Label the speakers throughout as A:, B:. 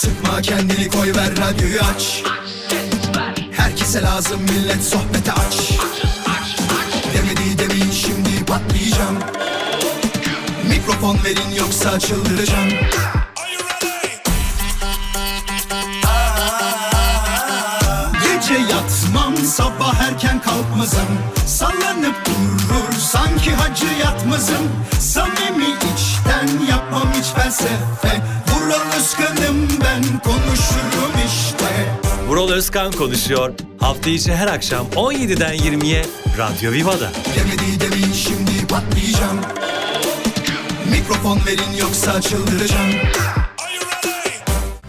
A: Sıkma kendini koy ver radyoyu aç. Herkese lazım millet sohbete aç. Demedi demeyin şimdi patlayacağım. Mikrofon verin yoksa çıldıracağım. Gece yatmam sabah erken kalkmazım. Sallanıp durur sanki hacı yatmazım. Samimi içten yapmam hiç felsefe Vural Özkan'ım ben konuşurum işte
B: Vural Özkan konuşuyor. Hafta içi her akşam 17'den 20'ye Radyo Viva'da.
A: Demedi demeyin şimdi patlayacağım Mikrofon verin yoksa çıldıracağım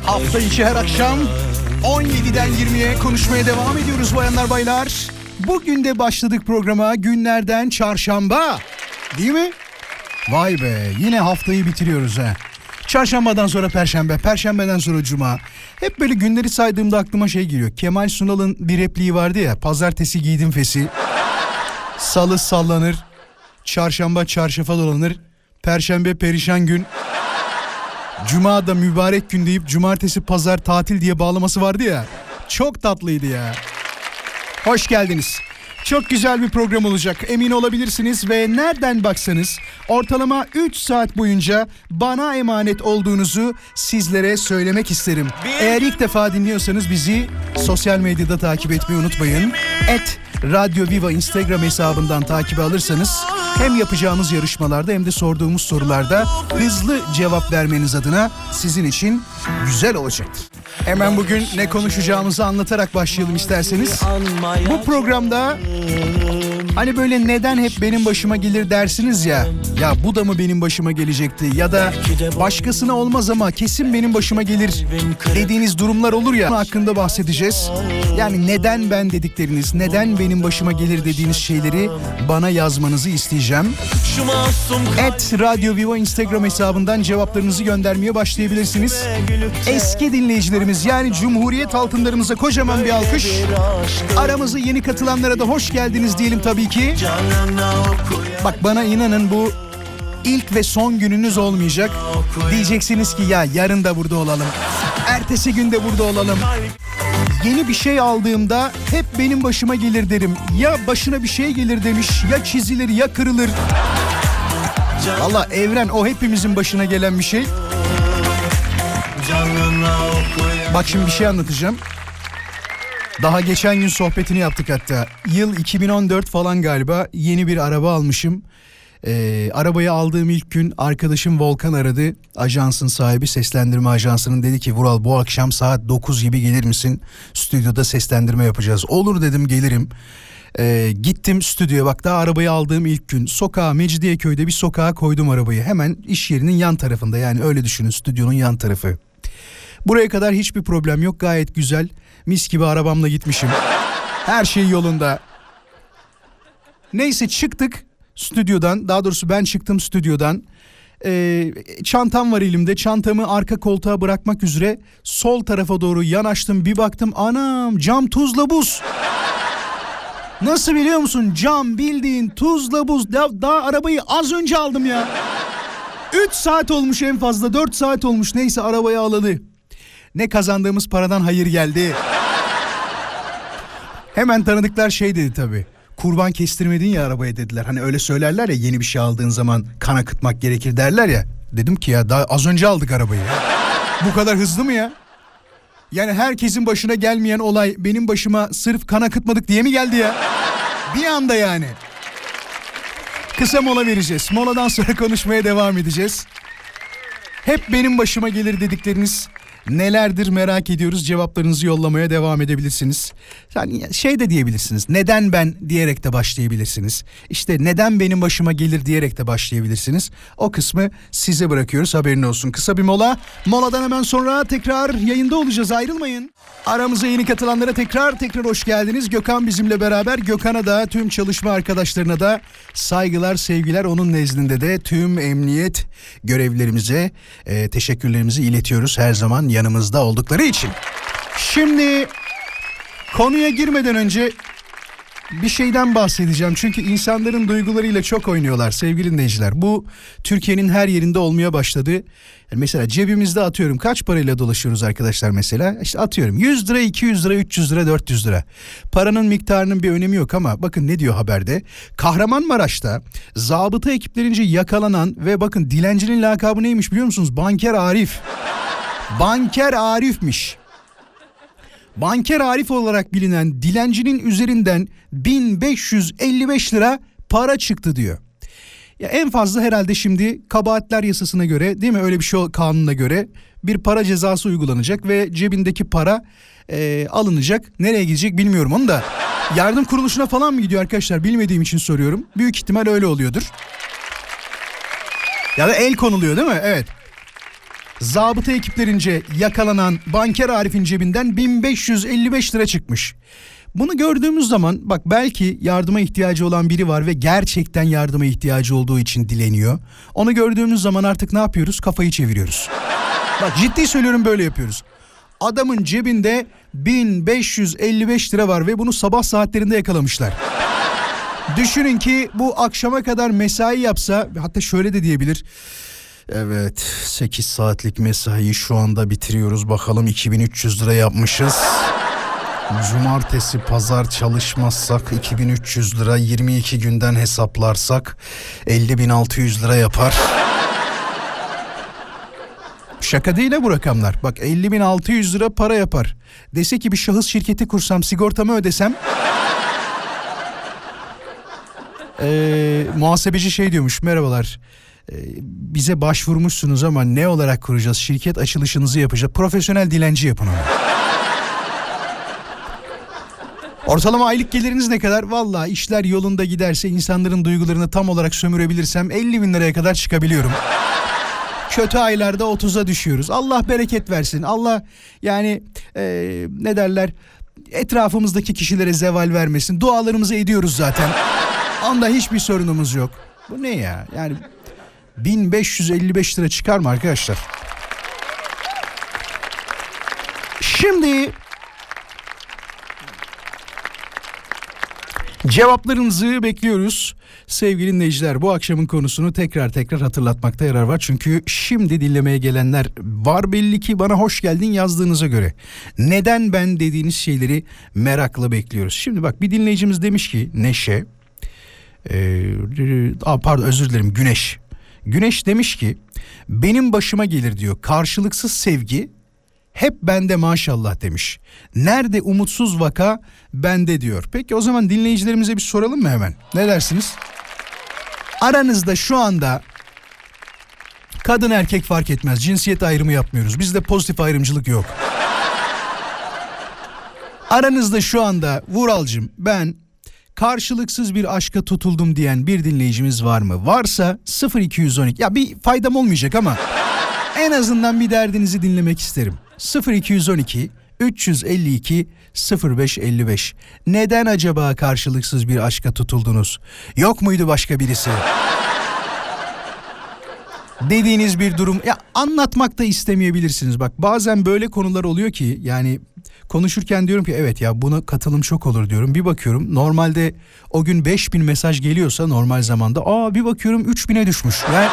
C: Hafta içi her akşam 17'den 20'ye konuşmaya devam ediyoruz bayanlar baylar. Bugün de başladık programa günlerden çarşamba. Değil mi? Vay be yine haftayı bitiriyoruz ha. Çarşambadan sonra perşembe, perşembeden sonra cuma. Hep böyle günleri saydığımda aklıma şey geliyor. Kemal Sunal'ın bir repliği vardı ya. Pazartesi giydim fesi. Salı sallanır. Çarşamba çarşafa dolanır. Perşembe perişan gün. Cuma da mübarek gün deyip cumartesi pazar tatil diye bağlaması vardı ya. Çok tatlıydı ya. Hoş geldiniz. Çok güzel bir program olacak emin olabilirsiniz ve nereden baksanız ortalama 3 saat boyunca bana emanet olduğunuzu sizlere söylemek isterim. Eğer ilk defa dinliyorsanız bizi sosyal medyada takip etmeyi unutmayın. Et Radyo Viva Instagram hesabından takip alırsanız hem yapacağımız yarışmalarda hem de sorduğumuz sorularda hızlı cevap vermeniz adına sizin için güzel olacaktır. Hemen bugün ne konuşacağımızı anlatarak başlayalım isterseniz. Bu programda hani böyle neden hep benim başıma gelir dersiniz ya. Ya bu da mı benim başıma gelecekti ya da başkasına olmaz ama kesin benim başıma gelir dediğiniz durumlar olur ya. Bunun hakkında bahsedeceğiz. Yani neden ben dedikleriniz, neden benim başıma gelir dediğiniz şeyleri bana yazmanızı isteyeceğim. Et Radyo Viva Instagram hesabından cevaplarınızı göndermeye başlayabilirsiniz. Eski dinleyicilerimiz yani Cumhuriyet altınlarımıza kocaman bir alkış. Aramıza yeni katılanlara da hoş geldiniz diyelim tabii ki. Bak bana inanın bu ilk ve son gününüz olmayacak. Diyeceksiniz ki ya yarın da burada olalım. Ertesi günde burada olalım. Yeni bir şey aldığımda hep benim başıma gelir derim. Ya başına bir şey gelir demiş, ya çizilir ya kırılır. Valla evren o hepimizin başına gelen bir şey. Bak şimdi bir şey anlatacağım. Daha geçen gün sohbetini yaptık hatta. Yıl 2014 falan galiba yeni bir araba almışım. Ee, arabayı aldığım ilk gün arkadaşım Volkan aradı. Ajansın sahibi seslendirme ajansının dedi ki Vural bu akşam saat 9 gibi gelir misin? Stüdyoda seslendirme yapacağız. Olur dedim gelirim. Ee, gittim stüdyoya bak daha arabayı aldığım ilk gün sokağa Mecidiyeköy'de bir sokağa koydum arabayı. Hemen iş yerinin yan tarafında yani öyle düşünün stüdyonun yan tarafı. Buraya kadar hiçbir problem yok gayet güzel. Mis gibi arabamla gitmişim. Her şey yolunda. Neyse çıktık stüdyodan daha doğrusu ben çıktım stüdyodan. Ee, çantam var elimde çantamı arka koltuğa bırakmak üzere sol tarafa doğru yanaştım bir baktım anam cam tuzla buz. Nasıl biliyor musun cam bildiğin tuzla buz daha, daha arabayı az önce aldım ya. 3 saat olmuş en fazla 4 saat olmuş neyse arabayı alalı. Ne kazandığımız paradan hayır geldi. Hemen tanıdıklar şey dedi tabii. Kurban kestirmedin ya arabaya dediler. Hani öyle söylerler ya yeni bir şey aldığın zaman kan akıtmak gerekir derler ya. Dedim ki ya daha az önce aldık arabayı. Bu kadar hızlı mı ya? Yani herkesin başına gelmeyen olay benim başıma sırf kan akıtmadık diye mi geldi ya? Bir anda yani. Kısa mola vereceğiz. Moladan sonra konuşmaya devam edeceğiz. Hep benim başıma gelir dedikleriniz nelerdir merak ediyoruz. Cevaplarınızı yollamaya devam edebilirsiniz. Yani şey de diyebilirsiniz. Neden ben diyerek de başlayabilirsiniz. İşte neden benim başıma gelir diyerek de başlayabilirsiniz. O kısmı size bırakıyoruz haberin olsun. Kısa bir mola. Moladan hemen sonra tekrar yayında olacağız ayrılmayın. Aramıza yeni katılanlara tekrar tekrar hoş geldiniz. Gökhan bizimle beraber. Gökhan'a da tüm çalışma arkadaşlarına da saygılar sevgiler. Onun nezdinde de tüm emniyet görevlilerimize e, teşekkürlerimizi iletiyoruz her zaman yanımızda oldukları için. Şimdi konuya girmeden önce bir şeyden bahsedeceğim. Çünkü insanların duygularıyla çok oynuyorlar sevgili dinleyiciler. Bu Türkiye'nin her yerinde olmaya başladı. Mesela cebimizde atıyorum kaç parayla dolaşıyoruz arkadaşlar mesela? İşte atıyorum 100 lira, 200 lira, 300 lira, 400 lira. Paranın miktarının bir önemi yok ama bakın ne diyor haberde? Kahramanmaraş'ta zabıta ekiplerince yakalanan ve bakın dilencinin lakabı neymiş biliyor musunuz? Banker Arif. Banker Arif'miş. Banker Arif olarak bilinen dilencinin üzerinden 1555 lira para çıktı diyor. Ya en fazla herhalde şimdi kabahatler yasasına göre değil mi öyle bir şey kanuna göre bir para cezası uygulanacak ve cebindeki para e, alınacak. Nereye gidecek bilmiyorum onu da. Yardım kuruluşuna falan mı gidiyor arkadaşlar bilmediğim için soruyorum. Büyük ihtimal öyle oluyordur. Ya da el konuluyor değil mi? Evet. Zabıta ekiplerince yakalanan banker Arif'in cebinden 1555 lira çıkmış. Bunu gördüğümüz zaman bak belki yardıma ihtiyacı olan biri var ve gerçekten yardıma ihtiyacı olduğu için dileniyor. Onu gördüğümüz zaman artık ne yapıyoruz? Kafayı çeviriyoruz. Bak ciddi söylüyorum böyle yapıyoruz. Adamın cebinde 1555 lira var ve bunu sabah saatlerinde yakalamışlar. Düşünün ki bu akşama kadar mesai yapsa hatta şöyle de diyebilir. Evet 8 saatlik mesaiyi şu anda bitiriyoruz bakalım 2300 lira yapmışız. Cumartesi pazar çalışmazsak 2300 lira 22 günden hesaplarsak 50.600 lira yapar. Şaka değil bu rakamlar. Bak 50.600 lira para yapar. Dese ki bir şahıs şirketi kursam sigortamı ödesem ee, muhasebeci şey diyormuş merhabalar bize başvurmuşsunuz ama ne olarak kuracağız şirket açılışınızı yapacağız profesyonel dilenci yapın onu. Ortalama aylık geliriniz ne kadar? Valla işler yolunda giderse insanların duygularını tam olarak sömürebilirsem 50 bin liraya kadar çıkabiliyorum. Kötü aylarda 30'a düşüyoruz. Allah bereket versin. Allah yani e, ne derler etrafımızdaki kişilere zeval vermesin. Dualarımızı ediyoruz zaten. Onda hiçbir sorunumuz yok. Bu ne ya? Yani 1555 lira çıkar mı arkadaşlar? Şimdi Cevaplarınızı bekliyoruz. Sevgili dinleyiciler bu akşamın konusunu tekrar tekrar hatırlatmakta yarar var. Çünkü şimdi dinlemeye gelenler var belli ki bana hoş geldin yazdığınıza göre. Neden ben dediğiniz şeyleri merakla bekliyoruz. Şimdi bak bir dinleyicimiz demiş ki Neşe, ee, pardon özür dilerim Güneş. Güneş demiş ki benim başıma gelir diyor karşılıksız sevgi hep bende maşallah demiş. Nerede umutsuz vaka bende diyor. Peki o zaman dinleyicilerimize bir soralım mı hemen? Ne dersiniz? Aranızda şu anda kadın erkek fark etmez. Cinsiyet ayrımı yapmıyoruz. Bizde pozitif ayrımcılık yok. Aranızda şu anda Vuralcım ben karşılıksız bir aşka tutuldum diyen bir dinleyicimiz var mı? Varsa 0212 ya bir faydam olmayacak ama en azından bir derdinizi dinlemek isterim. 0212 352 0555 Neden acaba karşılıksız bir aşka tutuldunuz? Yok muydu başka birisi? dediğiniz bir durum ya anlatmak da istemeyebilirsiniz. Bak bazen böyle konular oluyor ki yani konuşurken diyorum ki evet ya buna katılım çok olur diyorum. Bir bakıyorum normalde o gün 5000 mesaj geliyorsa normal zamanda aa bir bakıyorum 3000'e düşmüş. Yani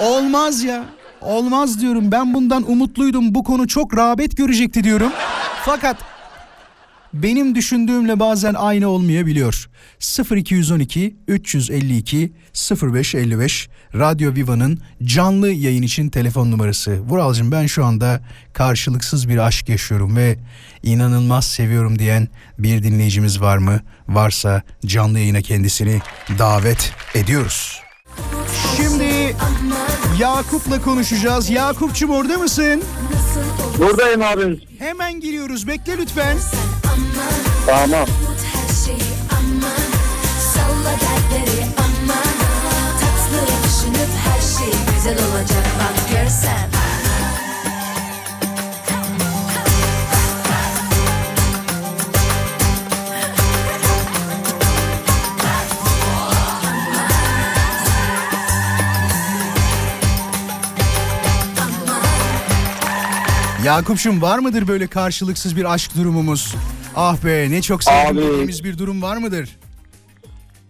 C: olmaz ya. Olmaz diyorum ben bundan umutluydum bu konu çok rağbet görecekti diyorum. Fakat benim düşündüğümle bazen aynı olmayabiliyor. 0212 352 0555 Radyo Viva'nın canlı yayın için telefon numarası. Vuralcığım ben şu anda karşılıksız bir aşk yaşıyorum ve inanılmaz seviyorum diyen bir dinleyicimiz var mı? Varsa canlı yayına kendisini davet ediyoruz. Şimdi Yakup'la konuşacağız. Yakup'cum orada mısın?
D: Buradayım abim.
C: Hemen giriyoruz. Bekle lütfen.
D: Tamam.
E: güzel olacak bak görsen.
C: Yakup'cum var mıdır böyle karşılıksız bir aşk durumumuz? Ah be ne çok sevdim dediğimiz bir durum var mıdır?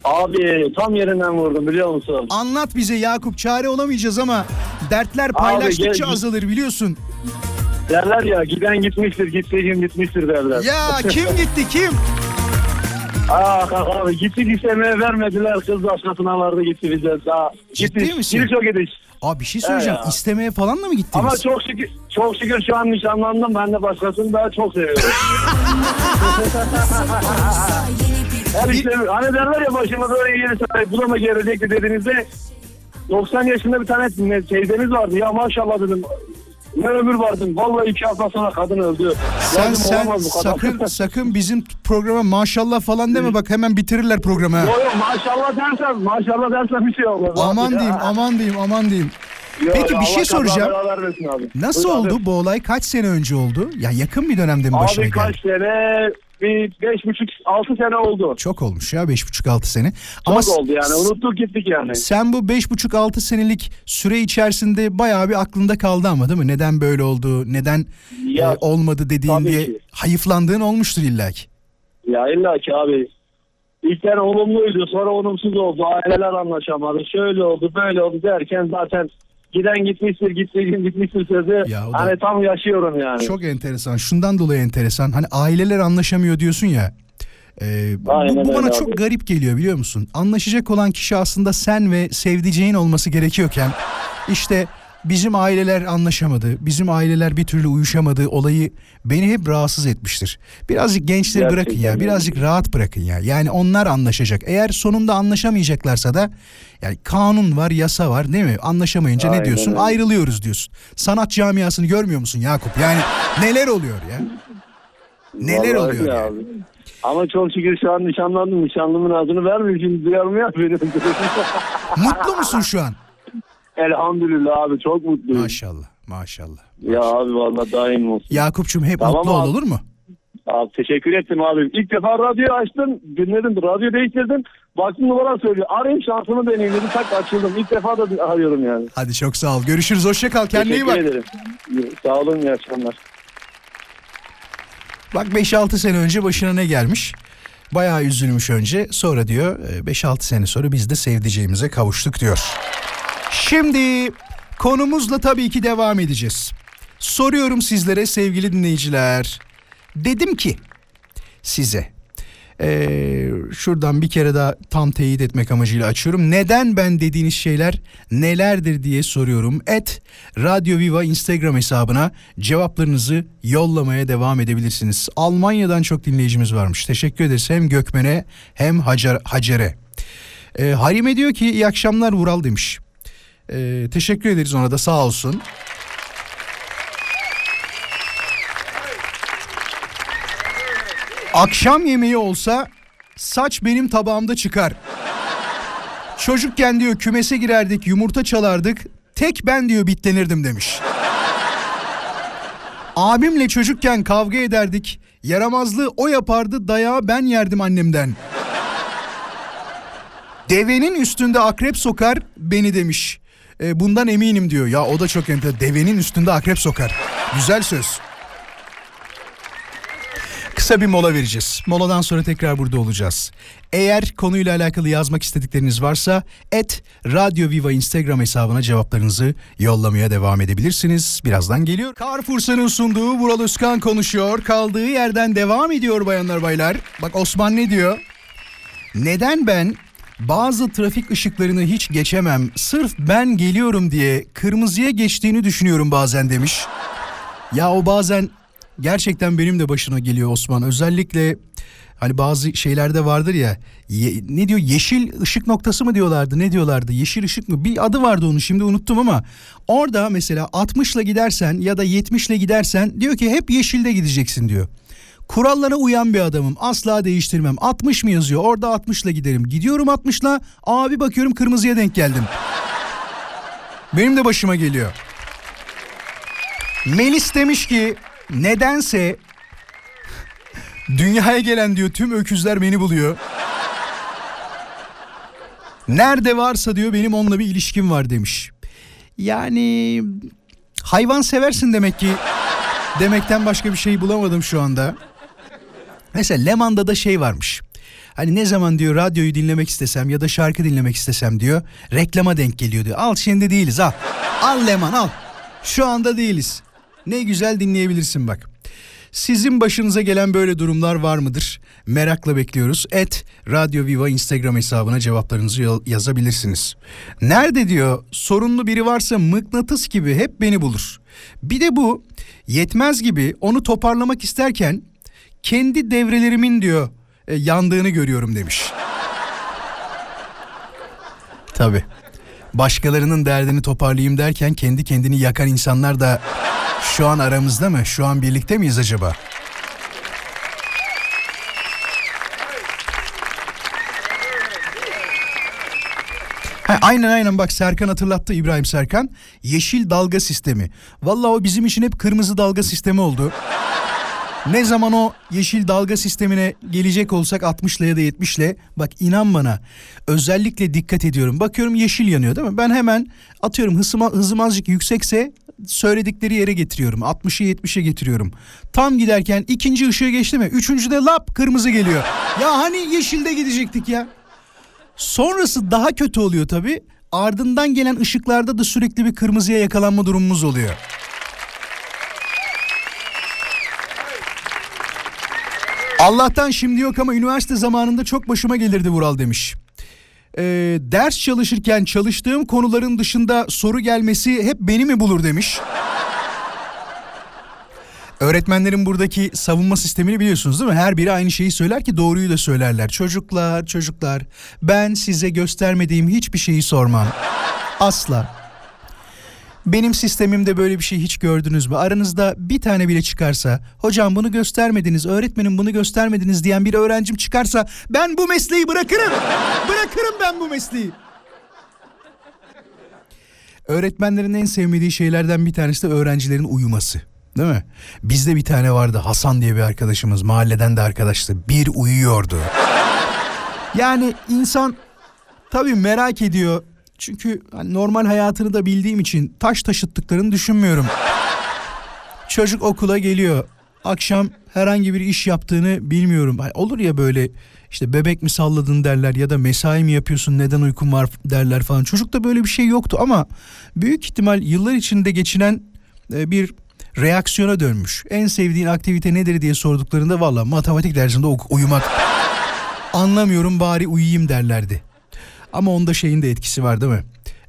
D: Abi tam yerinden vurdum biliyor musun?
C: Anlat bize Yakup çare olamayacağız ama dertler paylaştıkça
D: gel-
C: azalır biliyorsun.
D: Derler ya giden gitmiştir, gittiğin gitmiştir derler.
C: Ya kim gitti kim?
D: Ah ah abi gitti istemeye vermediler kız başkasına vardı gitti bize. Daha
C: Ciddi
D: gitti.
C: misin?
D: Biri çok gidiş.
C: Abi bir şey söyleyeceğim.
D: Ya.
C: İstemeye falan da mı gittiniz?
D: Ama çok şükür, çok şükür şu an nişanlandım. Ben de başkasını daha çok seviyorum. Her işte, hani derler ya başıma böyle yeni sahibi bu da mı gelecekti dediğinizde 90 yaşında bir tane ne- teyzemiz vardı. Ya maşallah dedim. Ne ömür vardı. Vallahi iki hafta sonra kadın öldü.
C: Sen
D: Dedim,
C: sen
D: olamaz bu kadar.
C: sakın sakın bizim programa maşallah falan deme bak hemen bitirirler programı. ha.
D: Yo, yo, maşallah dersen, maşallah dersen bir şey olmaz.
C: Aman
D: Ya.
C: diyeyim aman diyeyim aman diyeyim.
D: Yo,
C: Peki, bir
D: Allah
C: şey
D: kaza
C: soracağım.
D: abi.
C: Nasıl
D: Buyur abi.
C: oldu bu olay kaç sene önce oldu? Ya yakın bir dönemde mi başına
D: Abi
C: geldi?
D: kaç sene? Bir beş buçuk, altı sene oldu.
C: Çok olmuş ya beş buçuk altı sene.
D: Çok
C: Ama
D: oldu yani. Unuttuk gittik yani.
C: sen bu beş buçuk altı senelik süre içerisinde bayağı bir aklında kaldı ama değil mi? Neden böyle oldu, neden
D: Ya,
C: e, olmadı dediğin diye
D: ki.
C: hayıflandığın olmuştur illaki.
D: Ya illa ki abi. İlkten olumluydu sonra olumsuz oldu. Aileler anlaşamadı. Şöyle oldu böyle oldu derken zaten giden gitmiştir gittiğin gitmiştir sözü.
C: Ya o da-
D: Hani tam yaşıyorum yani.
C: Çok enteresan. Şundan dolayı enteresan. Hani aileler anlaşamıyor diyorsun ya. Ee, bu,
D: Aynen
C: bu bana
D: öyle
C: çok
D: abi.
C: garip geliyor biliyor musun? Anlaşacak olan kişi aslında sen ve sevdiceğin olması gerekiyorken işte bizim aileler anlaşamadı, bizim aileler bir türlü uyuşamadı olayı beni hep rahatsız etmiştir. Birazcık gençleri bırakın ya,
D: Gerçekten
C: birazcık rahat bırakın ya. Yani onlar anlaşacak. Eğer sonunda anlaşamayacaklarsa da yani kanun var, yasa var değil mi? Anlaşamayınca ne
D: Aynen
C: diyorsun?
D: öyle.
C: Ayrılıyoruz diyorsun. Sanat camiasını görmüyor musun Yakup? Yani neler oluyor ya? Neler
D: Vallahi
C: oluyor
D: öyle
C: yani?
D: abi. Ama çok şükür şu an nişanlandım. Nişanlımın adını vermeyeyim şimdi duyarım ya benim.
C: Mutlu musun şu an?
D: Elhamdülillah abi çok mutluyum.
C: Maşallah, maşallah.
D: Ya abi vallahi daim olsun.
C: Yakup'cum hep
D: Tamam
C: mutlu ol
D: abi.
C: olur mu?
D: Abi teşekkür ettim abi. İlk defa radyo açtım, dinledim, radyo değiştirdim. Baktım numara söylüyor. Arayayım şansımı deneyim dedim. Tak açıldım. İlk defa da arıyorum yani.
C: Hadi çok sağ ol. Görüşürüz. Hoşça kal. Kendine iyi
D: teşekkür
C: bak.
D: ederim. Sağ olun, iyi akşamlar.
C: Bak 5-6 sene önce başına ne gelmiş? Bayağı üzülmüş önce. Sonra diyor e, 5-6 sene sonra biz de sevdiceğimize kavuştuk diyor. Şimdi konumuzla tabii ki devam edeceğiz. Soruyorum sizlere sevgili dinleyiciler. Dedim ki size ee, şuradan bir kere daha tam teyit etmek amacıyla açıyorum. Neden ben dediğiniz şeyler nelerdir diye soruyorum. Et Radyo Viva Instagram hesabına cevaplarınızı yollamaya devam edebilirsiniz. Almanya'dan çok dinleyicimiz varmış. Teşekkür ederiz hem Gökmen'e hem Hacer, Hacer'e. Ee, Harime diyor ki iyi akşamlar Vural demiş. Ee, teşekkür ederiz ona da sağ olsun. Akşam yemeği olsa saç benim tabağımda çıkar. Çocukken diyor kümese girerdik yumurta çalardık. Tek ben diyor bitlenirdim demiş. Abimle çocukken kavga ederdik. Yaramazlığı o yapardı dayağı ben yerdim annemden. Devenin üstünde akrep sokar beni demiş. E, bundan eminim diyor. Ya o da çok enteresan. Devenin üstünde akrep sokar. Güzel söz. Kısa bir mola vereceğiz. Moladan sonra tekrar burada olacağız. Eğer konuyla alakalı yazmak istedikleriniz varsa et Radyo Viva Instagram hesabına cevaplarınızı yollamaya devam edebilirsiniz. Birazdan geliyor. Carrefour'un sunduğu Vural Özkan konuşuyor. Kaldığı yerden devam ediyor bayanlar baylar. Bak Osman ne diyor? Neden ben bazı trafik ışıklarını hiç geçemem sırf ben geliyorum diye kırmızıya geçtiğini düşünüyorum bazen demiş. Ya o bazen gerçekten benim de başına geliyor Osman. Özellikle hani bazı şeylerde vardır ya ye- ne diyor yeşil ışık noktası mı diyorlardı ne diyorlardı yeşil ışık mı bir adı vardı onu şimdi unuttum ama orada mesela 60 ile gidersen ya da 70 ile gidersen diyor ki hep yeşilde gideceksin diyor. Kurallara uyan bir adamım. Asla değiştirmem. 60 mı yazıyor? Orada 60 ile giderim. Gidiyorum 60 ile. Abi bakıyorum kırmızıya denk geldim. Benim de başıma geliyor. Melis demiş ki nedense dünyaya gelen diyor tüm öküzler beni buluyor. Nerede varsa diyor benim onunla bir ilişkim var demiş. Yani hayvan seversin demek ki demekten başka bir şey bulamadım şu anda. Mesela Leman'da da şey varmış. Hani ne zaman diyor radyoyu dinlemek istesem ya da şarkı dinlemek istesem diyor reklama denk geliyor diyor. Al şimdi değiliz al. Al Leman al. Şu anda değiliz. Ne güzel dinleyebilirsin bak. Sizin başınıza gelen böyle durumlar var mıdır? Merakla bekliyoruz. Et Radyo Viva Instagram hesabına cevaplarınızı ya- yazabilirsiniz. Nerede diyor sorunlu biri varsa mıknatıs gibi hep beni bulur. Bir de bu yetmez gibi onu toparlamak isterken kendi devrelerimin diyor e, yandığını görüyorum demiş. Tabii. Başkalarının derdini toparlayayım derken kendi kendini yakan insanlar da şu an aramızda mı? Şu an birlikte miyiz acaba? Ha, aynen aynen bak Serkan hatırlattı İbrahim Serkan. Yeşil dalga sistemi. Vallahi o bizim için hep kırmızı dalga sistemi oldu. Ne zaman o yeşil dalga sistemine gelecek olsak 60 ile ya da 70 ile bak inan bana özellikle dikkat ediyorum. Bakıyorum yeşil yanıyor değil mi? Ben hemen atıyorum hızım, hızım azıcık yüksekse söyledikleri yere getiriyorum. 60'ı 70'e getiriyorum. Tam giderken ikinci ışığı geçti mi? Üçüncüde lap kırmızı geliyor. Ya hani yeşilde gidecektik ya. Sonrası daha kötü oluyor tabii. Ardından gelen ışıklarda da sürekli bir kırmızıya yakalanma durumumuz oluyor. Allah'tan şimdi yok ama üniversite zamanında çok başıma gelirdi Vural demiş. Ee, ders çalışırken çalıştığım konuların dışında soru gelmesi hep beni mi bulur demiş. Öğretmenlerin buradaki savunma sistemini biliyorsunuz değil mi? Her biri aynı şeyi söyler ki doğruyu da söylerler. Çocuklar, çocuklar ben size göstermediğim hiçbir şeyi sormam. Asla. Benim sistemimde böyle bir şey hiç gördünüz mü? Aranızda bir tane bile çıkarsa, hocam bunu göstermediniz, öğretmenim bunu göstermediniz diyen bir öğrencim çıkarsa ben bu mesleği bırakırım. bırakırım ben bu mesleği. Öğretmenlerin en sevmediği şeylerden bir tanesi de öğrencilerin uyuması. Değil mi? Bizde bir tane vardı Hasan diye bir arkadaşımız mahalleden de arkadaştı. Bir uyuyordu. Yani insan tabii merak ediyor. Çünkü hani normal hayatını da bildiğim için taş taşıttıklarını düşünmüyorum. Çocuk okula geliyor. Akşam herhangi bir iş yaptığını bilmiyorum. Hani olur ya böyle işte bebek mi salladın derler ya da mesai mi yapıyorsun neden uykun var derler falan. Çocukta böyle bir şey yoktu ama büyük ihtimal yıllar içinde geçinen e, bir reaksiyona dönmüş. En sevdiğin aktivite nedir diye sorduklarında valla matematik dersinde uyumak. Anlamıyorum bari uyuyayım derlerdi. Ama onda şeyin de etkisi var değil mi?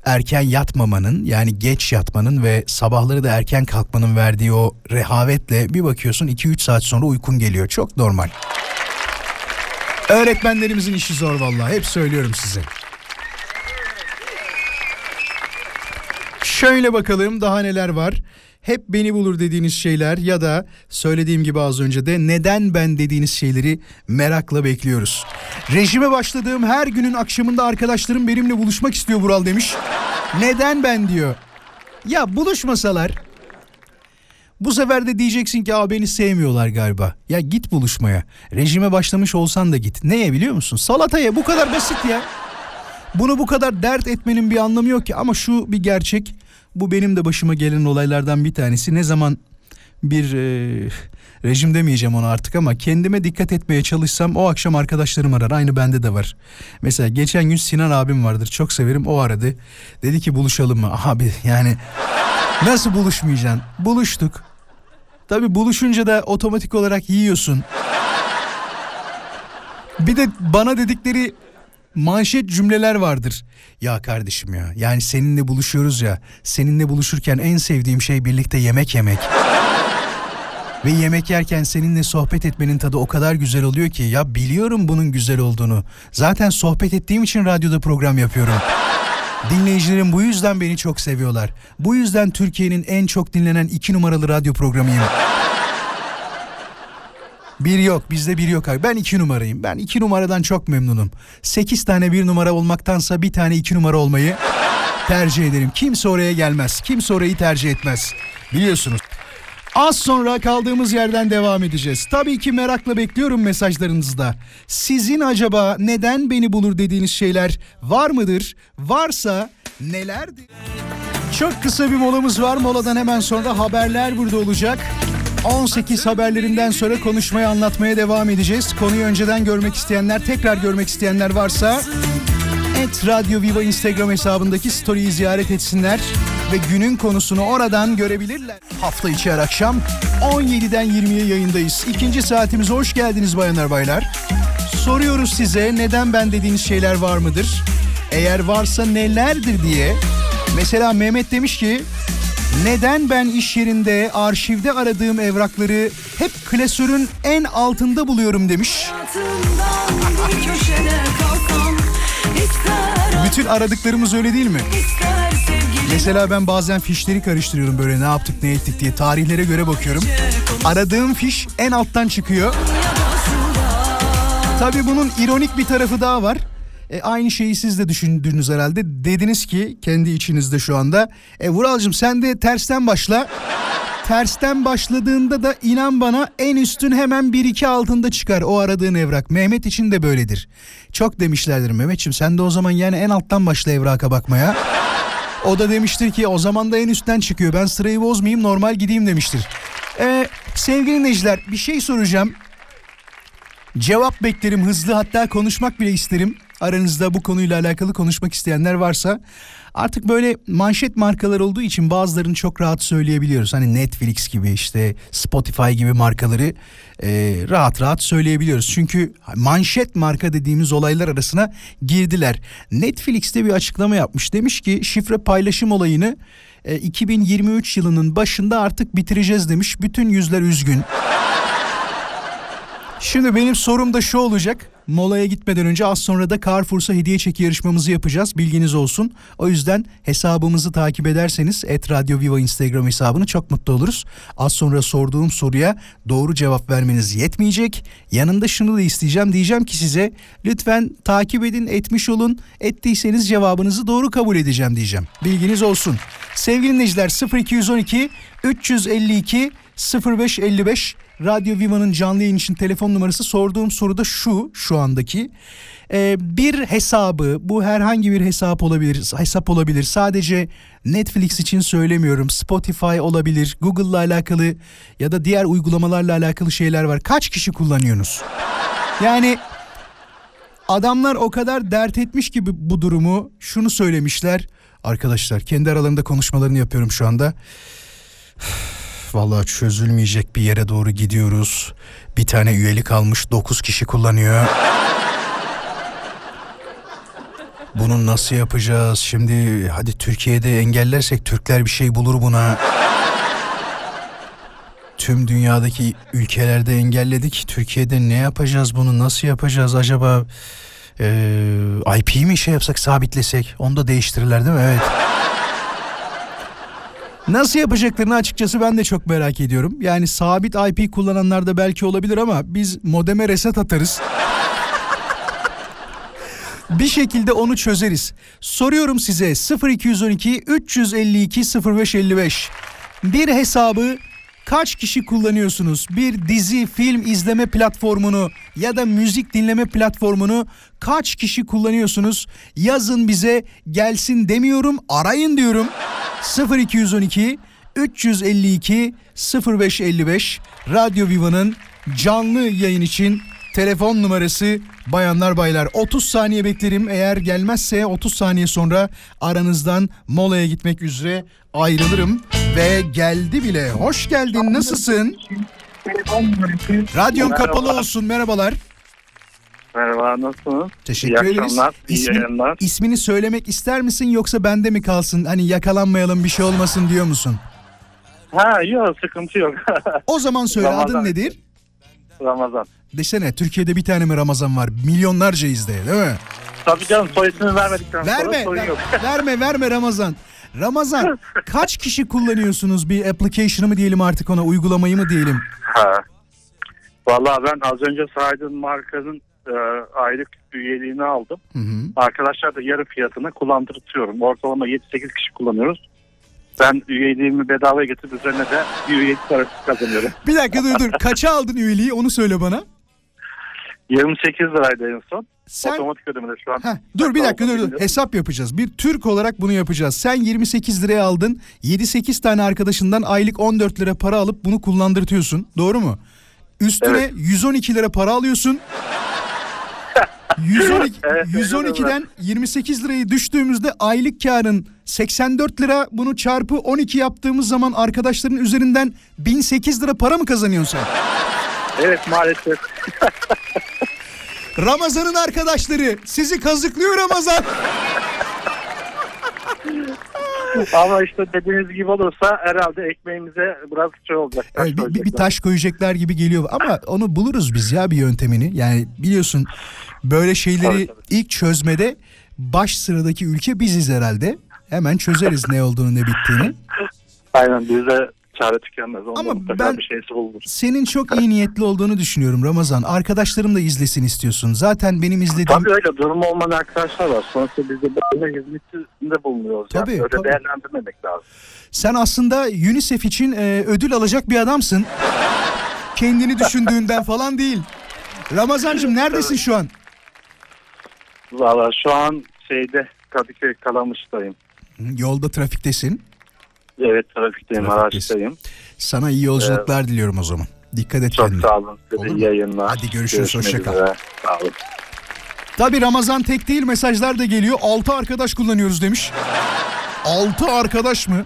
C: Erken yatmamanın yani geç yatmanın ve sabahları da erken kalkmanın verdiği o rehavetle bir bakıyorsun 2-3 saat sonra uykun geliyor. Çok normal. Öğretmenlerimizin işi zor vallahi hep söylüyorum size. Şöyle bakalım daha neler var. Hep beni bulur dediğiniz şeyler ya da söylediğim gibi az önce de neden ben dediğiniz şeyleri merakla bekliyoruz. Rejime başladığım her günün akşamında arkadaşlarım benimle buluşmak istiyor Vural demiş. Neden ben diyor. Ya buluşmasalar bu sefer de diyeceksin ki Aa, beni sevmiyorlar galiba. Ya git buluşmaya. Rejime başlamış olsan da git. Neye biliyor musun? Salataya bu kadar basit ya. Bunu bu kadar dert etmenin bir anlamı yok ki ama şu bir gerçek. Bu benim de başıma gelen olaylardan bir tanesi. Ne zaman bir e, rejim demeyeceğim ona artık ama kendime dikkat etmeye çalışsam o akşam arkadaşlarım arar. Aynı bende de var. Mesela geçen gün Sinan abim vardır. Çok severim. O aradı. Dedi ki buluşalım mı? Abi yani nasıl buluşmayacaksın? Buluştuk. Tabi buluşunca da otomatik olarak yiyorsun. Bir de bana dedikleri manşet cümleler vardır. Ya kardeşim ya yani seninle buluşuyoruz ya seninle buluşurken en sevdiğim şey birlikte yemek yemek. Ve yemek yerken seninle sohbet etmenin tadı o kadar güzel oluyor ki ya biliyorum bunun güzel olduğunu. Zaten sohbet ettiğim için radyoda program yapıyorum. Dinleyicilerim bu yüzden beni çok seviyorlar. Bu yüzden Türkiye'nin en çok dinlenen iki numaralı radyo programıyım. Bir yok bizde bir yok. Ben iki numarayım. Ben iki numaradan çok memnunum. Sekiz tane bir numara olmaktansa bir tane iki numara olmayı tercih ederim. Kimse oraya gelmez. Kimse orayı tercih etmez. Biliyorsunuz. Az sonra kaldığımız yerden devam edeceğiz. Tabii ki merakla bekliyorum mesajlarınızda. Sizin acaba neden beni bulur dediğiniz şeyler var mıdır? Varsa nelerdir? Çok kısa bir molamız var. Moladan hemen sonra haberler burada olacak. 18 haberlerinden sonra konuşmaya anlatmaya devam edeceğiz. Konuyu önceden görmek isteyenler, tekrar görmek isteyenler varsa et Radyo Viva Instagram hesabındaki story'yi ziyaret etsinler ve günün konusunu oradan görebilirler. Hafta içi her akşam 17'den 20'ye yayındayız. İkinci saatimize hoş geldiniz bayanlar baylar. Soruyoruz size neden ben dediğiniz şeyler var mıdır? Eğer varsa nelerdir diye. Mesela Mehmet demiş ki neden ben iş yerinde arşivde aradığım evrakları hep klasörün en altında buluyorum demiş. Bütün aradıklarımız öyle değil mi? Mesela ben bazen fişleri karıştırıyorum böyle ne yaptık ne ettik diye tarihlere göre bakıyorum. Aradığım fiş en alttan çıkıyor. Tabii bunun ironik bir tarafı daha var. E, aynı şeyi siz de düşündünüz herhalde. Dediniz ki kendi içinizde şu anda. E Vuralcığım sen de tersten başla. Tersten başladığında da inan bana en üstün hemen bir iki altında çıkar o aradığın evrak. Mehmet için de böyledir. Çok demişlerdir Mehmetçim sen de o zaman yani en alttan başla evraka bakmaya. O da demiştir ki o zaman da en üstten çıkıyor. Ben sırayı bozmayayım normal gideyim demiştir. Ee, sevgili dinleyiciler bir şey soracağım. Cevap beklerim hızlı hatta konuşmak bile isterim. Aranızda bu konuyla alakalı konuşmak isteyenler varsa artık böyle manşet markalar olduğu için bazılarını çok rahat söyleyebiliyoruz. Hani Netflix gibi işte Spotify gibi markaları e, rahat rahat söyleyebiliyoruz. Çünkü manşet marka dediğimiz olaylar arasına girdiler. Netflix'te bir açıklama yapmış. Demiş ki şifre paylaşım olayını e, 2023 yılının başında artık bitireceğiz demiş. Bütün yüzler üzgün. Şimdi benim sorum da şu olacak. Molaya gitmeden önce az sonra da Carrefour'sa hediye çeki yarışmamızı yapacağız. Bilginiz olsun. O yüzden hesabımızı takip ederseniz et Radyo Viva Instagram hesabını çok mutlu oluruz. Az sonra sorduğum soruya doğru cevap vermeniz yetmeyecek. Yanında şunu da isteyeceğim. Diyeceğim ki size lütfen takip edin, etmiş olun. Ettiyseniz cevabınızı doğru kabul edeceğim diyeceğim. Bilginiz olsun. Sevgili dinleyiciler 0212 352 0555 Radyo Viva'nın canlı yayın için telefon numarası sorduğum soru da şu şu andaki. Ee, bir hesabı bu herhangi bir hesap olabilir hesap olabilir sadece Netflix için söylemiyorum Spotify olabilir Google'la alakalı ya da diğer uygulamalarla alakalı şeyler var kaç kişi kullanıyorsunuz? Yani adamlar o kadar dert etmiş gibi bu durumu şunu söylemişler arkadaşlar kendi aralarında konuşmalarını yapıyorum şu anda. Vallahi çözülmeyecek bir yere doğru gidiyoruz. Bir tane üyelik almış 9 kişi kullanıyor. Bunu nasıl yapacağız? Şimdi hadi Türkiye'de engellersek Türkler bir şey bulur buna. Tüm dünyadaki ülkelerde engelledik. Türkiye'de ne yapacağız bunu? Nasıl yapacağız acaba? Ee, IP'yi mi şey yapsak sabitlesek? Onu da değiştirirler değil mi? Evet. Nasıl yapacaklarını açıkçası ben de çok merak ediyorum. Yani sabit IP kullananlar da belki olabilir ama biz modeme reset atarız. bir şekilde onu çözeriz. Soruyorum size 0212 352 0555. Bir hesabı kaç kişi kullanıyorsunuz? Bir dizi, film izleme platformunu ya da müzik dinleme platformunu kaç kişi kullanıyorsunuz? Yazın bize gelsin demiyorum, arayın diyorum. 0212 352 0555 Radyo Viva'nın canlı yayın için telefon numarası bayanlar baylar 30 saniye beklerim eğer gelmezse 30 saniye sonra aranızdan molaya gitmek üzere ayrılırım ve geldi bile hoş geldin nasılsın radyon kapalı olsun merhabalar
D: Merhaba nasılsınız?
C: teşekkür
D: iyi
C: ederiz
D: iyi
C: İsmi-
D: yayınlar.
C: ismini söylemek ister misin yoksa bende mi kalsın hani yakalanmayalım bir şey olmasın diyor musun
D: Ha yok sıkıntı yok.
C: o zaman söyle
D: Ramazan.
C: adın nedir
D: Ramazan.
C: Desene Türkiye'de bir tane mi Ramazan var? Milyonlarca izle değil mi?
D: Tabii canım soy ismini vermedikten sonra
C: Verme,
D: sorun
C: ver-
D: yok.
C: verme, verme Ramazan. Ramazan kaç kişi kullanıyorsunuz bir application'ı mı diyelim artık ona uygulamayı mı diyelim?
D: Ha. Vallahi ben az önce saydığım markanın e, aylık üyeliğini aldım.
C: Hı hı.
D: Arkadaşlar da yarı fiyatına kullandırtıyorum. Ortalama 7-8 kişi kullanıyoruz. Ben üyeliğimi bedavaya getirip üzerine de bir üyelik parası kazanıyorum.
C: Bir dakika dur dur. Kaça aldın üyeliği onu söyle bana.
D: 28 liraydı en son.
C: Sen
D: Otomatik ödemede şu an.
C: Heh, dur bir dakika dur, dur. Hesap yapacağız. Bir Türk olarak bunu yapacağız. Sen 28 liraya aldın. 7-8 tane arkadaşından aylık 14 lira para alıp bunu kullandırtıyorsun. Doğru mu? Üstüne
D: Evet.
C: 112 lira para alıyorsun. 112,
D: Evet, öyle
C: 112'den 28 lirayı düştüğümüzde aylık karın 84 lira bunu çarpı 12 yaptığımız zaman arkadaşların üzerinden 1008 lira para mı kazanıyorsun sen?
D: Evet maalesef.
C: Ramazan'ın arkadaşları sizi kazıklıyor Ramazan.
D: Ama işte dediğiniz gibi olursa herhalde ekmeğimize biraz şey olacak. taş
C: Evet, bir, bir- taş koyacaklar gibi geliyor ama onu buluruz biz ya bir yöntemini. Yani biliyorsun böyle şeyleri
D: Tabii, tabii.
C: ilk çözmede baş sıradaki ülke biziz herhalde. Hemen çözeriz ne olduğunu ne bittiğini.
D: Aynen bizde çare tükenmez. Ondan
C: Ama ben-
D: bir şeysi bulunur.
C: Senin çok iyi niyetli olduğunu düşünüyorum Ramazan. Arkadaşlarım da izlesin istiyorsun. Zaten benim izlediğim...
D: Tabii öyle durumu olmayan arkadaşlar var. Sonuçta biz de böyle hizmetinde bulunuyoruz.
C: Tabii,
D: yani. Öyle
C: tabii.
D: değerlendirmemek lazım.
C: Sen aslında UNICEF için e, ödül alacak bir adamsın. Kendini düşündüğünden falan değil. Ramazancığım neredesin şu an?
D: Valla şu an şeyde Kadıköy Kalamış'tayım.
C: Yolda trafiktesin.
D: Evet trafikteyim, araçtayım.
C: Sana iyi yolculuklar diliyorum o zaman. Dikkat et
D: Çok
C: kendine.
D: sağ olun. Size iyi yayınlar.
C: Hadi görüşürüz,
D: Görüşmek
C: hoşça kal.
D: üzere. Sağ olun.
C: Tabii Ramazan tek değil mesajlar da geliyor. 6 arkadaş kullanıyoruz demiş. 6 arkadaş mı?